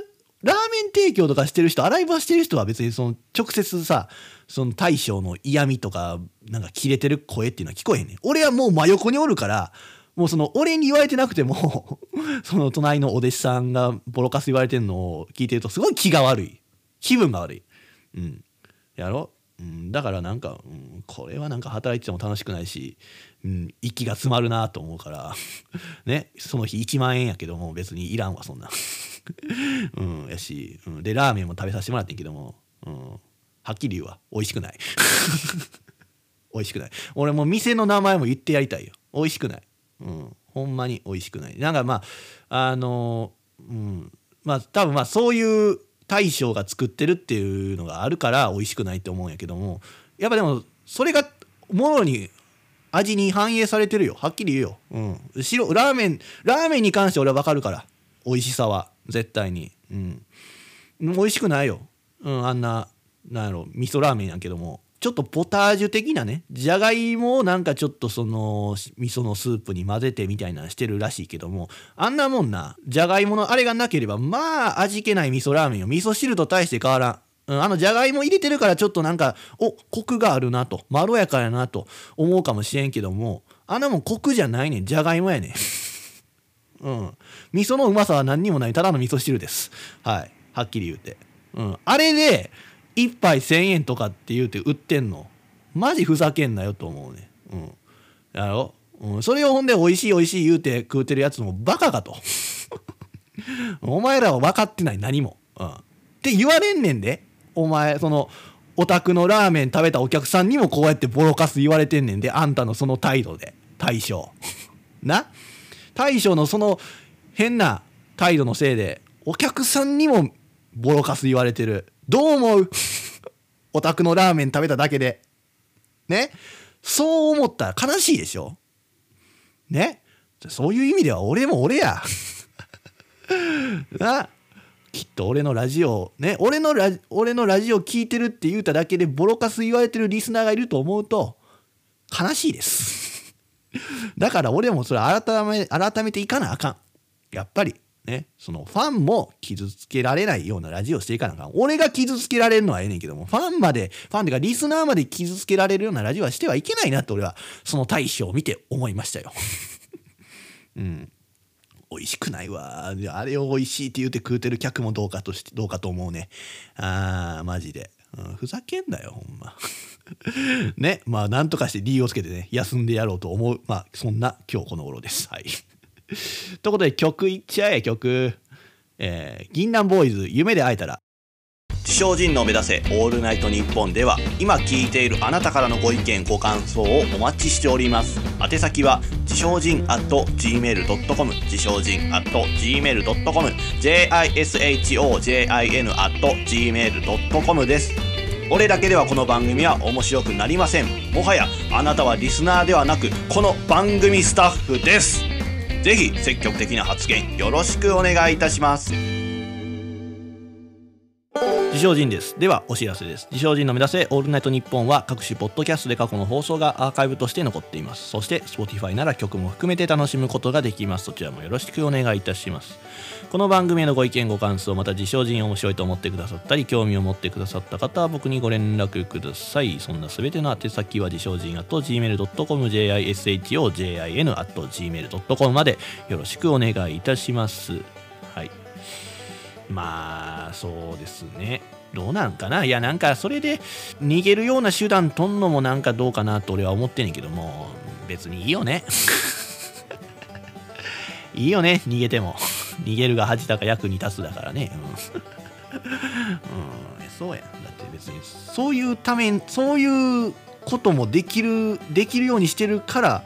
ルラーメン提供とかしてる人洗い場してる人は別にその直接さその大将の嫌味とかなんか切れてる声っていうのは聞こえへんねん。俺はもう真横におるからもうその俺に言われてなくても その隣のお弟子さんがボロカス言われてんのを聞いてるとすごい気が悪い。気分が悪い。うん。やろ、うん、だからなんか、うん、これはなんか働いてても楽しくないし、うん、息が詰まるなと思うから ね。その日1万円やけども別にいらんわそんな。うん。やし、うん、でラーメンも食べさせてもらってんけども、うん、はっきり言うわ。美味しくない。美味しくない。俺も店の名前も言ってやりたいよ。美味しくない。うん、ほんまに美味しくない。なんかまああのうん。まあ多分まあそういう大将が作ってるっていうのがあるから美味しくないって思うんやけどもやっぱでもそれがもろに味に反映されてるよ。はっきり言うよ、うん、白ラーメンラーメンに関して俺は分かるから。美味しさは。絶対に。うん。美味しくないよ、うん、あんななんやろ味噌ラーメンやけども。ちょっとポタージュ的なねじゃがいもをなんかちょっとその味噌のスープに混ぜてみたいなのしてるらしいけどもあんなもんなじゃがいものあれがなければまあ味気ない味噌ラーメンよ味噌汁と大して変わらん。うん、あのじゃがいも入れてるからちょっとなんかおコクがあるなとまろやかやなと思うかもしれんけどもあんなもんコクじゃないねんじゃがいもやねん。うん。味噌のうまさは何にもないただの味噌汁です。はい。はっきり言うて、うん、あれで1杯1,000円とかって言うて売ってんの。マジふざけんなよと思うね。うん。やろ、うん、それをほんで美味しい美味しい言うて食うてるやつもバカかと。お前らは分かってない何も、うん、って言われんねんで。お前そのお宅のラーメン食べたお客さんにもこうやってボロカス言われてんねんで。あんたのその態度で。大将。な？大将のその変な態度のせいでお客さんにもボロカス言われてる。どう思う？お宅のラーメン食べただけで。ね？そう思ったら悲しいでしょ？ね？そういう意味では俺も俺や。な？きっと俺のラジオね？俺のラ俺のラジオ聞いてるって言うただけでボロカス言われてるリスナーがいると思うと悲しいです。だから俺もそれ改め改めていかなあかん。やっぱり。ね、そのファンも傷つけられないようなラジオしていかなあかん。俺が傷つけられるのはええねんけども、ファンまで、ファンっていうかリスナーまで傷つけられるようなラジオはしてはいけないなって俺は、その対処を見て思いましたよ。うん。美味しくないわ。あれを美味しいって言うて食うてる客もどうかとして、どうかと思うね。あー、マジで。うん、ふざけんなよ、ほんま。ね、まあ、なんとかして理由をつけてね、休んでやろうと思う。まあ、そんな今日この頃です。はい。ということで曲いっちゃえ曲、えー、銀杏ボーイズ夢で会えたら。自称人の目指せオールナイトニッポンでは今聞いているあなたからのご意見ご感想をお待ちしております。宛先は自称人 at gmail.com 自称人 at gmail.com jishojin at gmail.com です。俺だけではこの番組は面白くなりません。もはやあなたはリスナーではなくこの番組スタッフです。ぜひ積極的な発言よろしくお願いいたします。自称人です。ではお知らせです。自称人の目指せオールナイトニッポンは各種ポッドキャストで過去の放送がアーカイブとして残っています。そして Spotify なら曲も含めて楽しむことができます。そちらもよろしくお願いいたします。この番組へのご意見ご感想また自称人面白いと思ってくださったり興味を持ってくださった方は僕にご連絡ください。そんなすべての宛先は自称人 at gmail.com jishojin at gmail.com までよろしくお願いいたします。まあそうですねどうなんかな？いやなんかそれで逃げるような手段とんのもなんかどうかなと俺は思ってんねんけども別にいいよね いいよね逃げても逃げるが恥だか役に立つだからね。うん、そうや。だって別に、そういうため、そういうこともできる、できるようにしてるから、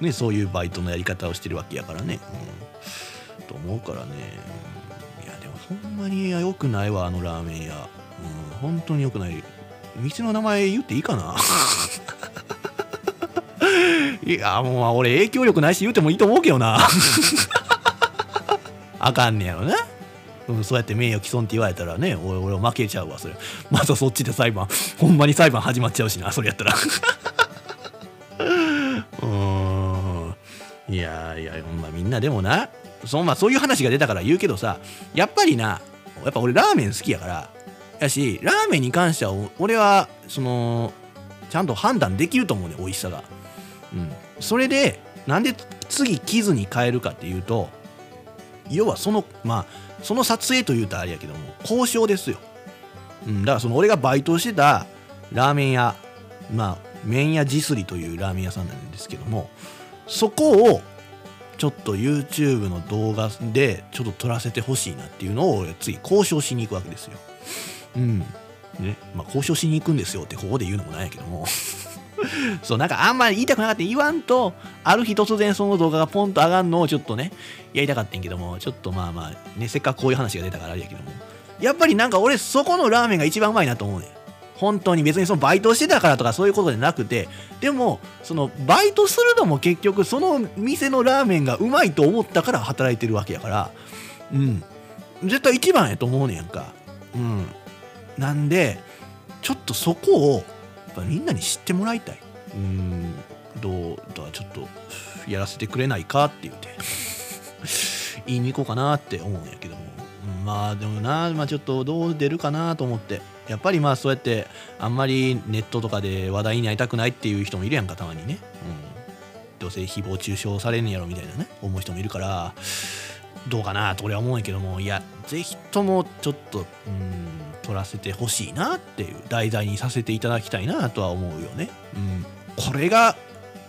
ね、そういうバイトのやり方をしてるわけやからね。うん、と思うからね。ほんまに良くないわ、あのラーメン屋。うん、本当に良くない。店の名前言っていいかな？いやもう俺影響力ないし言うてもいいと思うけどな。あかんねやろな。うん、そうやって名誉毀損って言われたらね俺俺負けちゃうわそれ。またそっちで裁判。ほんまに裁判始まっちゃうしなそれやったら。うん。いやいやほんまみんなでもな。そ,、まあ、そういう話が出たから言うけどさやっぱりなやっぱ俺ラーメン好きやからやしラーメンに関しては俺はそのちゃんと判断できると思うね美味しさが。うん。それでなんで次キズに変えるかっていうと要はそのまあその撮影というとあれやけども交渉ですよ、うん、だからその俺がバイトしてたラーメン屋まあ麺屋ジスリというラーメン屋さんなんですけどもそこをちょっと YouTube の動画でちょっと撮らせてほしいなっていうのを俺次交渉しに行くわけですよ。うん。ね。まあ交渉しに行くんですよってここで言うのもないやけども。そうなんかあんまり言いたくなかった言わんとある日突然その動画がポンと上がるのをちょっとねやりたかったんけども。ちょっとまあまあねせっかくこういう話が出たからあれやけども。やっぱりなんか俺そこのラーメンが一番うまいなと思うねん。本当に別にそのバイトしてたからとかそういうことじゃなくてでもそのバイトするのも結局その店のラーメンがうまいと思ったから働いてるわけやからうん。絶対一番やと思うねやんか。うん。なんでちょっとそこをやっぱみんなに知ってもらいたい。うん。どうだちょっとやらせてくれないかって言って。言いに行こうかなって思うんやけども、まあでもな、まあ、ちょっとどう出るかなと思って。やっぱりまあそうやってあんまりネットとかで話題になりたくないっていう人もいるやんかたまにね、うん、どうせ誹謗中傷されんやろみたいなね思う人もいるからどうかなと俺は思うんやけどもいやぜひともちょっとうん撮らせてほしいなっていう題材にさせていただきたいなとは思うよね。うん、これが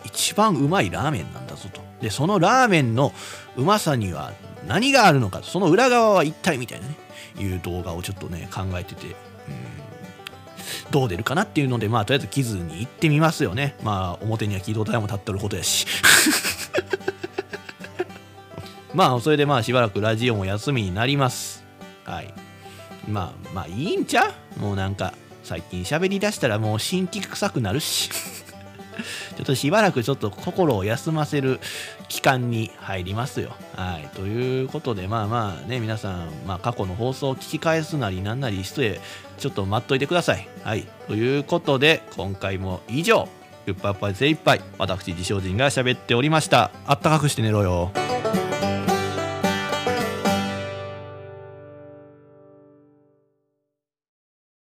一番うまいラーメンなんだぞと。でそのラーメンのうまさには何があるのかその裏側は一体みたいなねいう動画をちょっとね考えてて、うん、どう出るかなっていうのでまあとりあえずキズに行ってみますよね。まあ表には軌道台も立ってることやし。まあそれでまあしばらくラジオも休みになります。はい。まあまあいいんちゃもうなんか最近喋りだしたらもう新規臭くなるし。ちょっとしばらくちょっと心を休ませる期間に入りますよ。はい。ということで、まあまあね、皆さん、まあ過去の放送を聞き返すなりなんなりして、ちょっと待っといてください。はい。ということで、今回も以上、グッパッパ精一杯、私、自称人が喋っておりました。あったかくして寝ろよ。